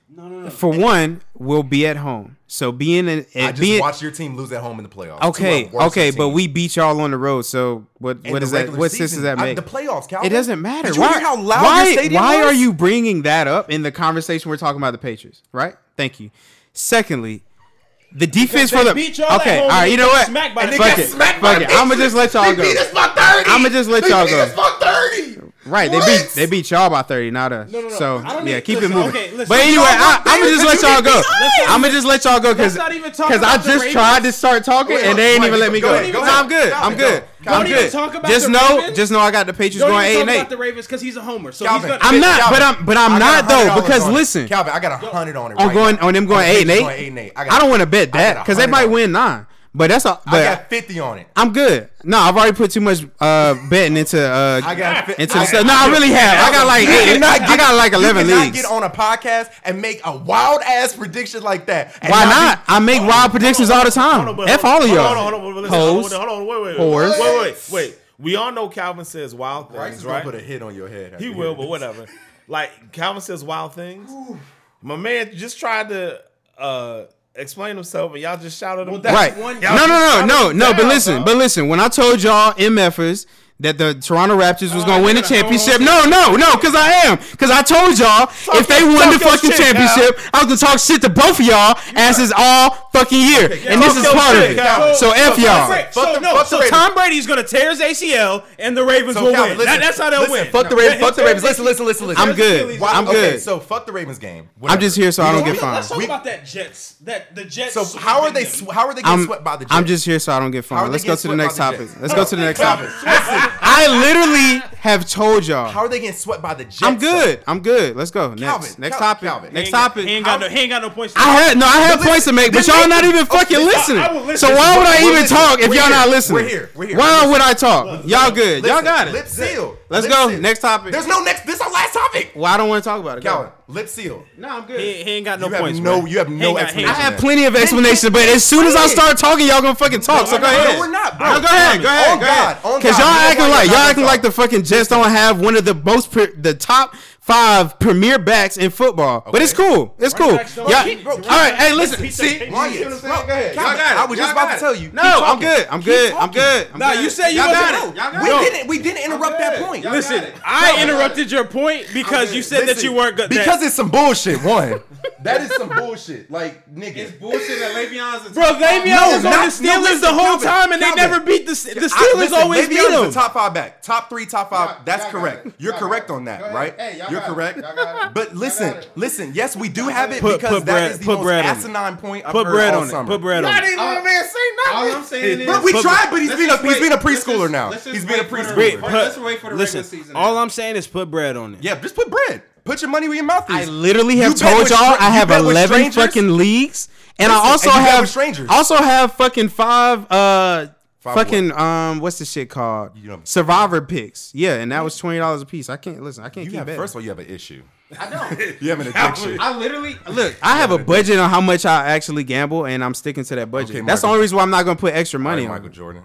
For one, we'll be at home. So being in, I just being watched your team lose at home in the playoffs. okay, To a okay, but we beat y'all on the road. So what? In what that? regular What sense does season, that I- make? the playoffs, Calvin. It doesn't matter. Did you why? hear how loud why, your stadium why was? are you bringing that up in the conversation we're talking about the Patriots? Right. Thank you. Secondly, the defense they for the beat y'all at okay. home All right, you know what? smacked by Fuck it. Patriots. smacked by Fuck it. I'ma just let y'all They go. beat us by 30. I'ma just let They y'all beat go. Us by 30. Right, they beat they beat y'all by thirty, not us. no, no. So yeah, need- keep listen, it moving. okay, listen. but anyway, I, I'm gonna just let y'all go. Let's I'm gonna just let y'all go because not even talk because I just Ravens. tried to start talking Wait, and they ain't wait, even let me go go. ahead, go No. I'm good. I'm Calvin, good. go. I'm good. talk about Just know, Ravens. just know I got the Patriots Don't going even eight talk and about eight. the Ravens because he's a homer. So Calvin, he's gonna. I'm not, Calvin, but I'm- but I'm not, though, because listen. Calvin, I got a hundred on it. On right going on them going eight and Patriots eight. going eight and eight. got I don't want to bet that because they might win nine. But that's all. I got fifty on it. I'm good. No, I've already put too much uh betting into uh I got fi- into I the stuff. got- No, I really have. I got like You eight. cannot I got like eleven you cannot leagues. get on a podcast and make a wild ass prediction like that. and Why be- not? I make wild predictions all the time. but F hold- all of hold y'all. on, hold on, hold on, listen, Hoes. hold on, hold on, wait, wait, Whores. wait, wait, wait, wait. We all know Calvin says wild Bryce things, is gonna right? put a hit on your head. after He you will, hear but this. whatever. Like Calvin says wild things. My man just tried to uh explain himself, and y'all just shouted him. down. Right. one- No, no, no, Y'all no, no. But listen, down, but listen. When I told y'all MFers that the Toronto Raptors was Oh, gonna win the you're gonna hold championship, no, no, no, because I am. Because I told y'all if they your- won the fucking shit, championship, I was gonna talk shit to both of y'all asses all fucking year, and this is your part of it. Calvin. So F y'all. Fuck so the- no, fuck so Ravens. Tom Brady's gonna tear his ACL and the Ravens So will Calvin, win. listen, That- that's how they'll listen, win. Fuck the Ravens. Fuck the Ravens. Listen, listen, listen, listen. I'm good. Why- I'm okay, good. So fuck the Ravens game. I'm just here so I don't get don't- fined. Let's talk We- about that Jets. That the Jets. So how are they? sweeping sw- How are they getting I'm, swept by the Jets? I'm just here so I don't get How are fined. Let's go to the next topic. Let's go to the next topic. Listen, I literally have told y'all. How are they getting swept by the Jets? I'm good. I'm good. Let's go. Next. Calvin, Next Cal- topic. Calvin. Next He ain't got- topic. He ain't got no. He ain't got no points. to I had no. I have But points to make, but y'all not even oh, fucking I- listening. I will listen. So why would I even listening. talk if We're y'all here. not listening? We're here. We're here. Why Listen. would I talk? Y'all good. Y'all got it. Lip seal. Let's Lip go. seal. Next topic. There's no next. This is our last topic. Well, I don't want to talk about it. Go. Calvin, lip seal. No, I'm good. he ain't got no You have points. no- man. you have no ain't got- he I have plenty of explanation, but as soon as I start talking, y'all gonna fucking talk. So go no, ahead. no, we're not, bro. No, go ahead. Go On ahead. Go God, ahead. on Because y'all acting like you're y'all acting like the fucking Jets don't have one of the most the top five premier backs in football. But it's cool. It's cool. Yeah. Keep- right. Hey, listen. Keep See, that- Why You is- see what I'm bro, Go ahead. Y'all got it. I was just about to tell you. No, I'm good. I'm good. I'm good. I'm Nah, good. you said you got it. Got We it. didn't. We didn't interrupt that point. Y'all Listen. I interrupted your point because you said that you weren't good. Because it's some bullshit. One, that is some bullshit. Like nigga. it's bullshit that Le'Veon's Bro, Le'Veon No, was on the Steelers no, listen, the whole time, and they never beat the the Steelers. listen, always beat them. top five back, top three, top five. That's correct. You're correct on that, right? Hey, You're correct. Y'all got it. But listen, listen. Yes, we do have it Put- because put that bread- is the put most bread on it. asinine point I've Put heard bread all on it. summer. Put bread on it. Not it. even a man say All. I'm saying is, But we Put- tried, but he's let's been a just he's wait- been a let's just- preschooler now. let's just He's been a wait for the- preschooler. Wait, Let's wait for the listen, regular season. all I'm saying is put bread on it. Yeah, just put bread. Put your money where your mouth is. I literally have You bet told with y'all stra- I you have bet with 11 strangers? fucking leagues, and I also and you bet have strangers. I also have fucking five uh Five fucking um what's the shit called You know- Survivor picks. Yeah, and that was twenty dollars a piece. I can't listen. I can't You keep have betting. first of all, you have an issue. I don't. You have an addiction. I literally look. I have a budget on how much I actually gamble, and I'm sticking to that budget. Okay, That's the only reason why I'm not gonna put extra money right, on. Michael it. Jordan.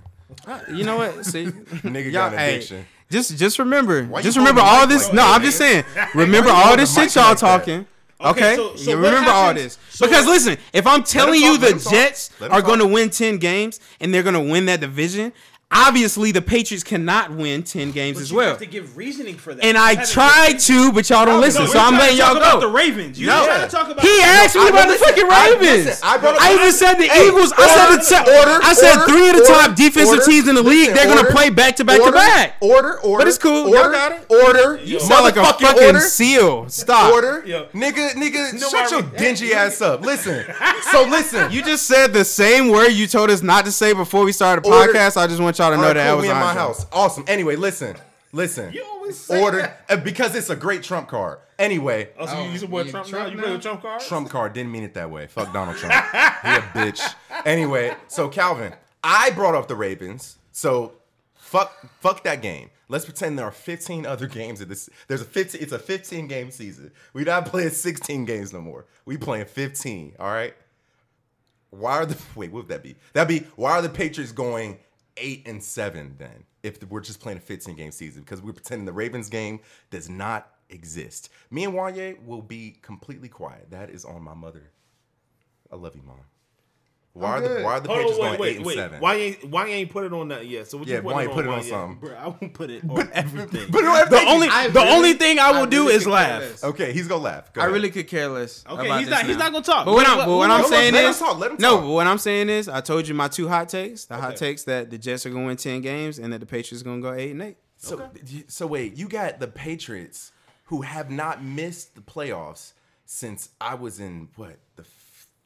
You know what? See, Nigga y'all, got an hey, addiction. just just remember, Why just remember all this. like no, that, I'm just saying. Remember all this shit y'all like that? Okay, Okay, so- so you remember all this so because listen, if I'm telling you let the talk. Jets are going to win ten games and they're going to win that division, obviously the Patriots cannot win ten games as you well. have to give reasoning for that. And You I haven't- tried to, but y'all don't listen, No, so I'm letting to y'all talk about the Ravens. You No. trying to talk about He asked me I- about the listen, fucking I- Ravens. listen, I brought up- I even said the Hey, Eagles. I said the top, order, I said order, three of the order, top defensive order, teams in the league. listen, They're going to order, play back to back to back. Order, order. But it's cool. Order, Y'all got it. Order. You sound like a fucking seal. Stop. Order. Nigga, nigga, shut your dingy ass up. Listen. So listen. You just said the same word you told us not to say before we started the podcast. I just want y'all to know All right, that cool, I was we in my show. house. Awesome. Anyway, listen. Listen. You always say Order that. uh, because it's a great trump card. Anyway, Oh, so you use the word Trump, now? You play with Trump cards? Trump card didn't mean it that way. Fuck Donald Trump. he a bitch. Anyway, so Calvin, I brought up the Ravens. So fuck fuck that game. Let's pretend there are 15 other games in this. There's a 15. It's a 15 game season. We not playing 16 games no more. We playing 15. All right. Why are the wait? What would that be? That'd be why are the Patriots going eight and seven then? If we're just playing a 15 game season because we're pretending the Ravens game does not exist. Me and Wanye will be completely quiet. That is on my mother. I love you, mom. Why are the why are the Hold Patriots on, going wait, eight wait, and wait. seven? Why ain't why ain't put it on that yet? So what yeah, you putting why it you on? put it on yet? something? Bro, I won't put it on everything. But on the only I the really- only thing I will I do really is laugh. less. Okay, he's gonna laugh. Go I ahead. really could care less. Okay, about he's this not he's not gonna talk. But what, I'm, but what I'm no, saying let is, talk, let him no. But what I'm saying is, I told you my two hot takes. The hot takes that the Jets are going to win ten games and that the Patriots are going to go eight and eight. So, so wait, you got the Patriots who have not missed the playoffs since I was in what the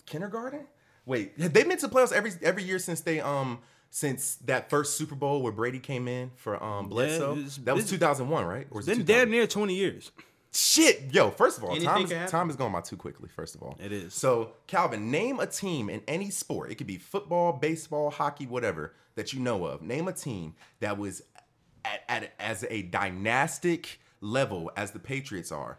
kindergarten. Wait, have they missed the playoffs every every year since they um since that first Super Bowl where Brady came in for um Bledsoe? it's- that was 2001, right? Or was Been damn near twenty years. Shit, yo. First of all, Anything time is, time is going by too quickly. First of all, It is. So, Calvin, name a team in any sport. It could be football, baseball, hockey, whatever that you know of. Name a team that was at, at as a dynastic level as the Patriots are.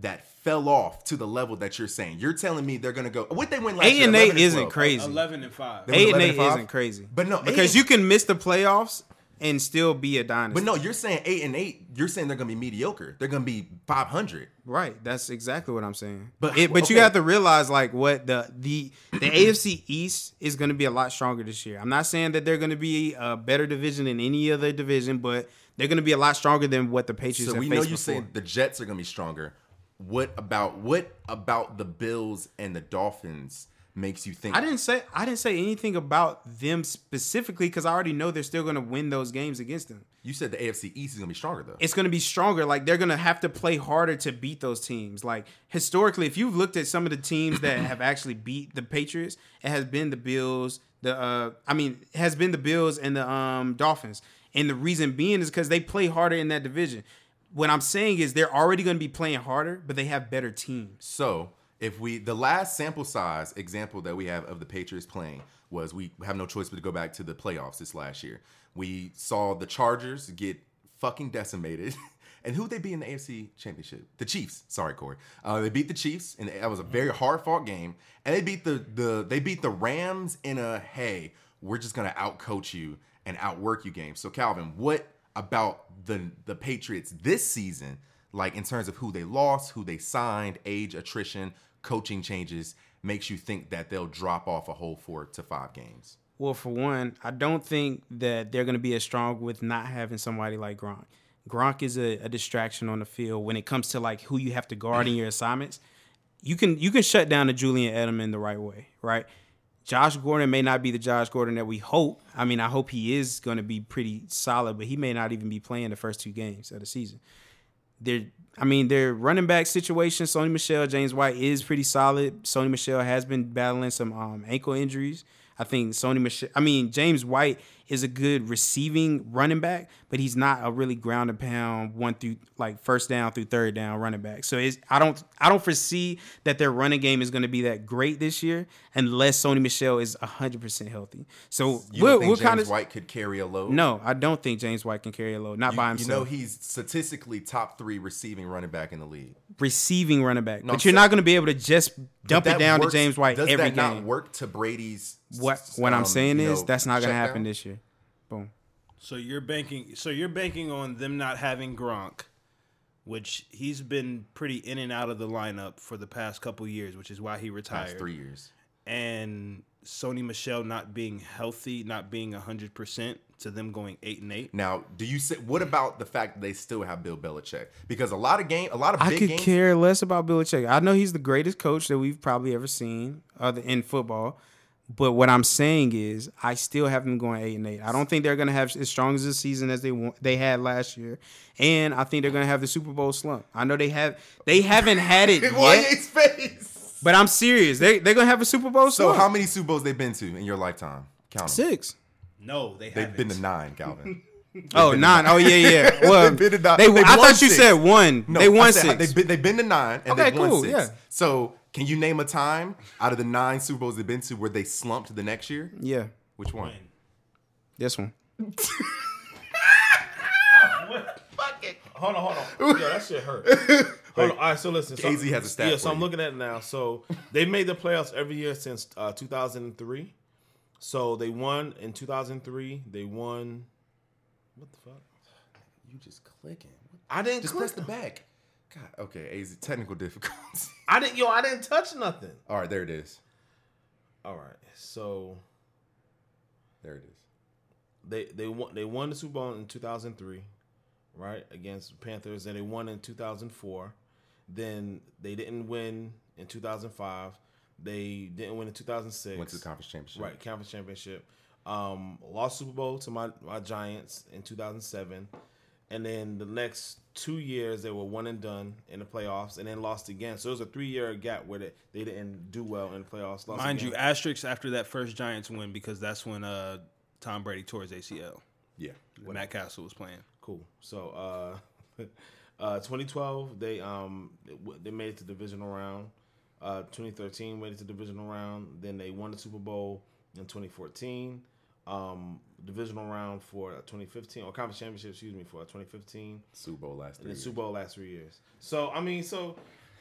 That fell off to the level that you're saying. You're telling me they're gonna go. What they win last Eight year? and 11 eight isn't crazy. Eleven and five. They were Eight and 11 eight and isn't crazy. But no, because you can miss the playoffs and still be a dynasty. But no, you're saying eight and eight. You're saying they're gonna be mediocre. They're gonna be 500. Right, that's exactly what I'm saying. But- But it, but you okay. have to realize like what the the the AFC East is going to be a lot stronger this year. I'm not saying that they're going to be a better division than any other division, but they're going to be a lot stronger than what the Patriots So have we know faced you before. say the Jets are gonna be stronger. What about what about the Bills and the Dolphins makes you think? I didn't say I didn't say anything about them specifically because I already know they're still going to win those games against them. You said the AFC East is gonna be stronger though. it's going to be stronger. Like they're going to have to play harder to beat those teams. Like historically, if you've looked at some of the teams that have actually beat the Patriots, it has been the Bills. The uh, I mean, it has been the Bills and the um Dolphins. And the reason being is because they play harder in that division. What I'm saying is they're already going to be playing harder, but they have better teams. So if we the last sample size example that we have of the Patriots playing was we have no choice but to go back to the playoffs this last year. We saw the Chargers get fucking decimated. And who they beat in the AFC Championship? The Chiefs. Sorry, Corey. Uh, they beat the Chiefs, and that was a very hard fought game. And they beat the the they beat the Rams in a hey, we're just gonna outcoach you and outwork you game. So Calvin, what about the the Patriots this season? Like in terms of who they lost, who they signed, age, attrition, coaching changes, makes you think that they'll drop off a whole four to five games. Well, for one, I don't think that they're going to be as strong with not having somebody like Gronk. Gronk is a, a, distraction on the field when it comes to like who you have to guard in your assignments. You can you can shut down a Julian Edelman the right way, right? Josh Gordon may not be the Josh Gordon that we hope. I mean, I hope he is going to be pretty solid, but he may not even be playing the first two games of the season. They're, I mean, their running back situation, Sony Michel, James White is pretty solid. Sony Michel has been battling some um, ankle injuries. I think Sony Michel, I mean, James White is a good receiving running back, but he's not a really ground and pound one through like first down through third down running back. So it's I don't I don't foresee that their running game is going to be that great this year unless Sony Michel is hundred percent healthy. So you we're, think we're James kind of White could carry a load. no, I don't think James White can carry a load, not You, by himself. you know he's statistically top three receiving running back in the league. receiving running back, No, but I'm you're not going to be able to just dump it down works- to James White Does every that game. not work to Brady's? What what I'm um, saying is know, that's not going to happen this year. Boom. So you're banking. So you're banking on them not having Gronk, which he's been pretty in and out of the lineup for the past couple years, which is why he retired. Past three years. And Sony Michel not being healthy, not being hundred percent, to them going eight and eight. Now, do you say what about the fact that they still have Bill Belichick? Because a lot of game, a lot of I could games. care less about Bill Belichick. I know he's the greatest coach that we've probably ever seen other in football. But what I'm saying is, I still have them going eight and eight. I don't think they're going to have as strong as a season as they wa- they had last year, and I think they're going to have the Super Bowl slump. I know they have they haven't had it yet, face? but I'm serious. They they're going to have a Super Bowl So, slump. how many Super Bowls they've been to in your lifetime? Count 'em. Six. No, they haven't. They've haven't. been to nine, Calvin. Oh, nine. Oh, yeah, yeah. Well, They've been to nine. they, I won thought you said one. No, they I won said six. They've been, they've been to nine and Okay, they've won cool, six. yeah. So, can you name a time out of the nine Super Bowls they've been to where they slumped the next year? yeah, Which one? this one. Fuck it. Hold on, hold on. Yeah, that shit hurt. Hold on. All right, so listen. So, KZ has a stat Yeah, for so I'm you. looking at it now. So they've made the playoffs every year since uh, 2003. So they won in 2003. They won. What the fuck? You just clicking. I didn't Just click press the back. God, okay, AZ, technical difficulties. I didn't. Yo, I didn't touch nothing. All right, there it is. All right. So There it is. they they won they won the Super Bowl in 2003, right against Panthers, and they won in 2004. Then they didn't win in 2005. They didn't win in 2006. Went to the conference championship. Right, conference championship. Um, lost Super Bowl to my, my Giants in 2007, and then the next two years they were one and done in the playoffs, and then lost again. So it was a three year gap where they, they didn't do well in the playoffs. Lost Mind again. you, asterisks after that first Giants win because that's when uh, Tom Brady tore his ACL. Yeah. When Matt Cassel was playing. Cool. So, uh, uh, 2012 they um they made it to divisional round. Uh, 2013 made it to divisional round. Then they won the Super Bowl in 2014. Um, divisional round for uh, 2015 or conference championship, excuse me, for uh, 2015. Super Bowl last And three then years. Super Bowl last three years. So I mean, so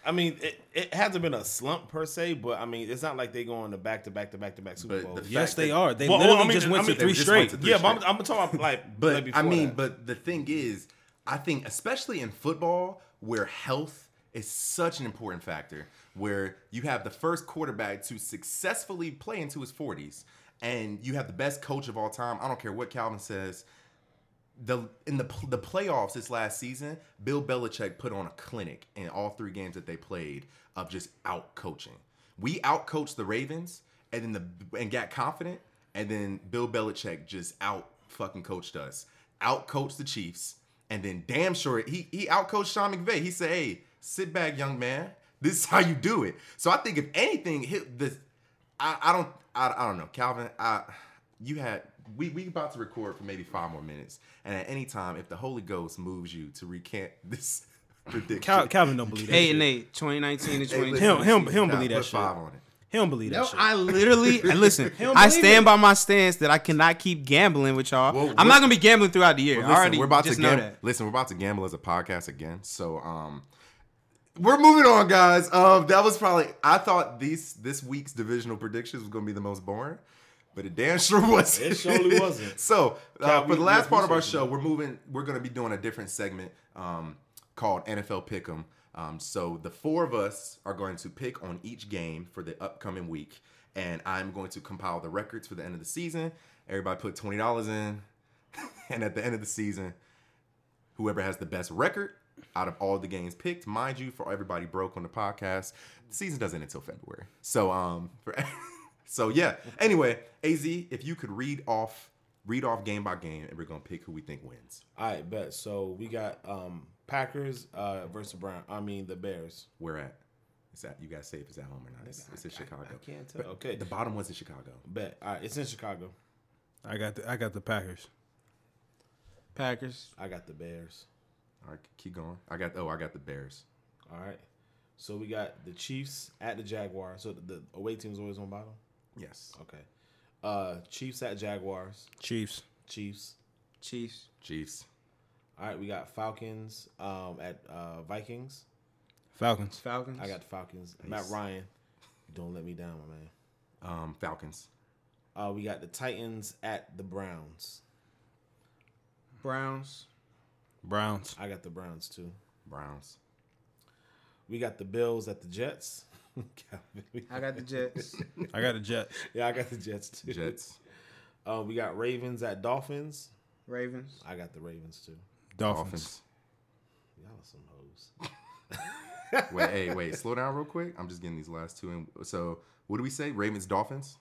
I mean, it, it hasn't been a slump per se, but I mean, it's not like they going to back to back to back to back Super But Bowls. the Yes, they that- are. They Well, literally well, I mean- just went I to mean- three just straight. went to three yeah, but I'm, straight. I'm talking about like, But like I mean, that. but the thing is, I think especially in football where health is such an important factor, where you have the first quarterback to successfully play into his 40s, and you have the best coach of all time. I don't care what Calvin says. The in the the playoffs this last season, Bill Belichick put on a clinic in all three games that they played of just out coaching. We out coached the Ravens and then the and got confident, and then Bill Belichick just out fucking coached us. Out coached the Chiefs, and then damn sure he he out coached Sean McVay. He said, "Hey, sit back, young man. This is how you do it." So I think if anything, hit this. I, I don't I, I don't know, Calvin. I you had we we about to record for maybe five more minutes, and at any time, if the Holy Ghost moves you to recant this prediction, Cal- Calvin don't believe that. Eight shit. and eight, 2019 to Hey, 2020. listen, Him- him- him believe that shit. Five on it. He don't believe that No, shit. I literally and listen. I stand it. by my stance that I cannot keep gambling with y'all. Well, I'm not gonna be gambling throughout the year. Well, I listen, already we're about just to gamble. Listen, we're about to gamble as a podcast again. So, um, we're moving on, guys. Um, that was probably I thought these this week's divisional predictions was gonna be the most boring, but it damn sure wasn't. It surely wasn't. so, uh, for the last part of our show, we're moving. We're gonna be doing a different segment um, called NFL Pick'em. Um, so the four of us are going to pick on each game for the upcoming week, and I'm going to compile the records for the end of the season. Everybody put twenty dollars in, and at the end of the season, whoever has the best record out of all the games picked, mind you, for everybody broke on the podcast, the season doesn't end until February. So um, for so yeah. Anyway, Az, if you could read off read off game by game, and we're gonna pick who we think wins. All right, bet. So we got um Packers uh versus Brown. I mean the Bears. Where at? Is that you guys say if it's at home or not? It's, it's in Chicago. I can't tell. Okay, The bottom one's in Chicago. bet. All right, it's in Chicago. I got the I got the Packers. Packers. I got the Bears. All right, keep going. I got oh, I got the Bears. All right. So we got the Chiefs at the Jaguars. So the, the away team's always on bottom. Yes, Okay. Uh, Chiefs at Jaguars. Chiefs. Chiefs. Chiefs. Chiefs. All right, we got Falcons um, at uh, Vikings. Falcons. Falcons. I got the Falcons. Nice. Matt Ryan, don't let me down, my man. Um, Falcons. Uh, we got the Titans at the Browns. Browns. Browns. I got the Browns too. Browns. We got the Bills at the Jets. I got the Jets. I got the Jets. yeah, I got the Jets too. Jets. Uh, we got Ravens at Dolphins. Ravens. I got the Ravens too. Dolphins. Y'all are some hoes. wait, hey, wait, slow down real quick. I'm just getting these last two in. So, what do we say? Ravens, Dolphins.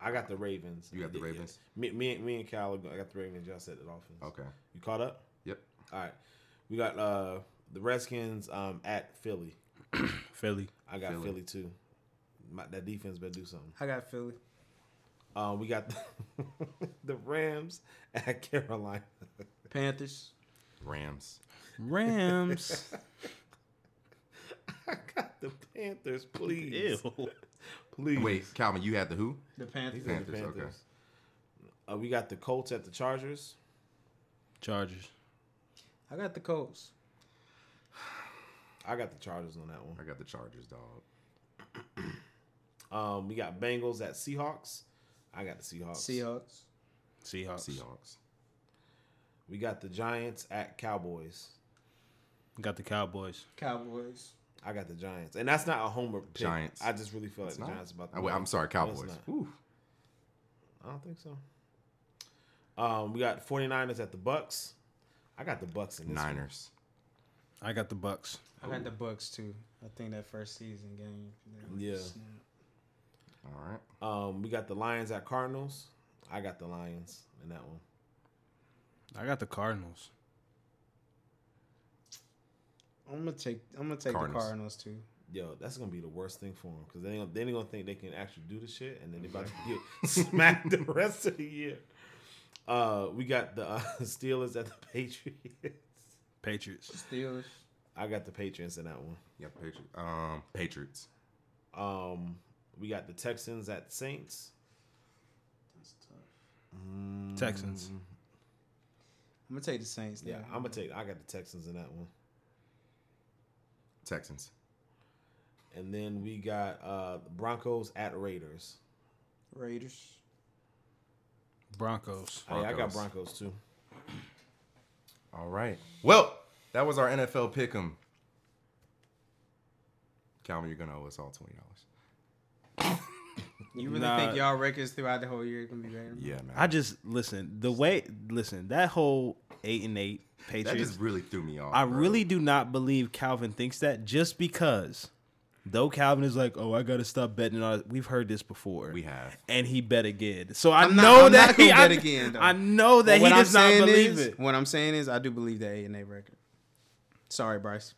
I got the Ravens. You got the Yeah, yeah. Ravens? Me, me, me and Cal, I got the Ravens. Y'all said the Dolphins. Okay. You caught up? Yep. All right. We got uh, the Redskins um, at Philly. Philly. I got Philly. Philly, too. My, that defense better do something. I got Philly. Um, we got the, the Rams at Carolina. Panthers. Rams. Rams. I got the Panthers, please. Ew. Please. Wait, Calvin, you had the who? The He Panthers. said the Panthers, okay. Uh, we got the Colts at the Chargers. Chargers. I got the Colts. I got the Chargers on that one. I got the Chargers, dog. Um, we got Bengals at Seahawks. I got the Seahawks. Seahawks. Seahawks. Seahawks. We got the Giants at Cowboys. Got the Cowboys. Cowboys. I got the Giants, and that's not a homer pick. Giants. I just really feel like It's the not? Giants about. Oh, wait, I'm sorry, Cowboys. not. I don't think so. Um, we got 49ers at the Bucs. I got the Bucs in this. one. Niners. I got the Bucs. I got the Bucs too. I think that first season game. Yeah. Snap. All right. Um, we got the Lions at Cardinals. I got the Lions in that one. I got the Cardinals. I'm gonna take. I'm gonna take Cardinals. the Cardinals too. Yo, that's gonna be the worst thing for them because they ain't, they ain't gonna think they can actually do the shit, and then they about to get smacked the rest of the year. Uh, we got the uh, Steelers at the Patriots. Patriots. Steelers. I got the Patriots in that one. You got the Patriots. Um, Patriots. Um, we got the Texans at Saints. That's tough. Mm, Texans. I'm gonna take the Saints. Yeah, Yeah, I'm gonna take. I got the Texans in that one, Texans. and then we got uh Broncos at Raiders. Raiders. Broncos. Oh, yeah, I got Broncos. Broncos too. All right. Well, that was our NFL pick'em. Calvin, you're gonna owe us all twenty dollars. You really Nah. think y'all records throughout the whole year is gonna be better? Yeah, man. I just listen. The way listen that whole eight and eight that Patriots. just really threw me off. I bro. really do not believe Calvin thinks that just because. Though Calvin is like, oh, I gotta stop betting on. We've heard this before. We have. and he bet again. So I I'm not- know I'm that not he. gonna I, bet again, though. I know that But he does not believe is, it. What I'm saying is, I do believe the A and A record. Sorry, Bryce.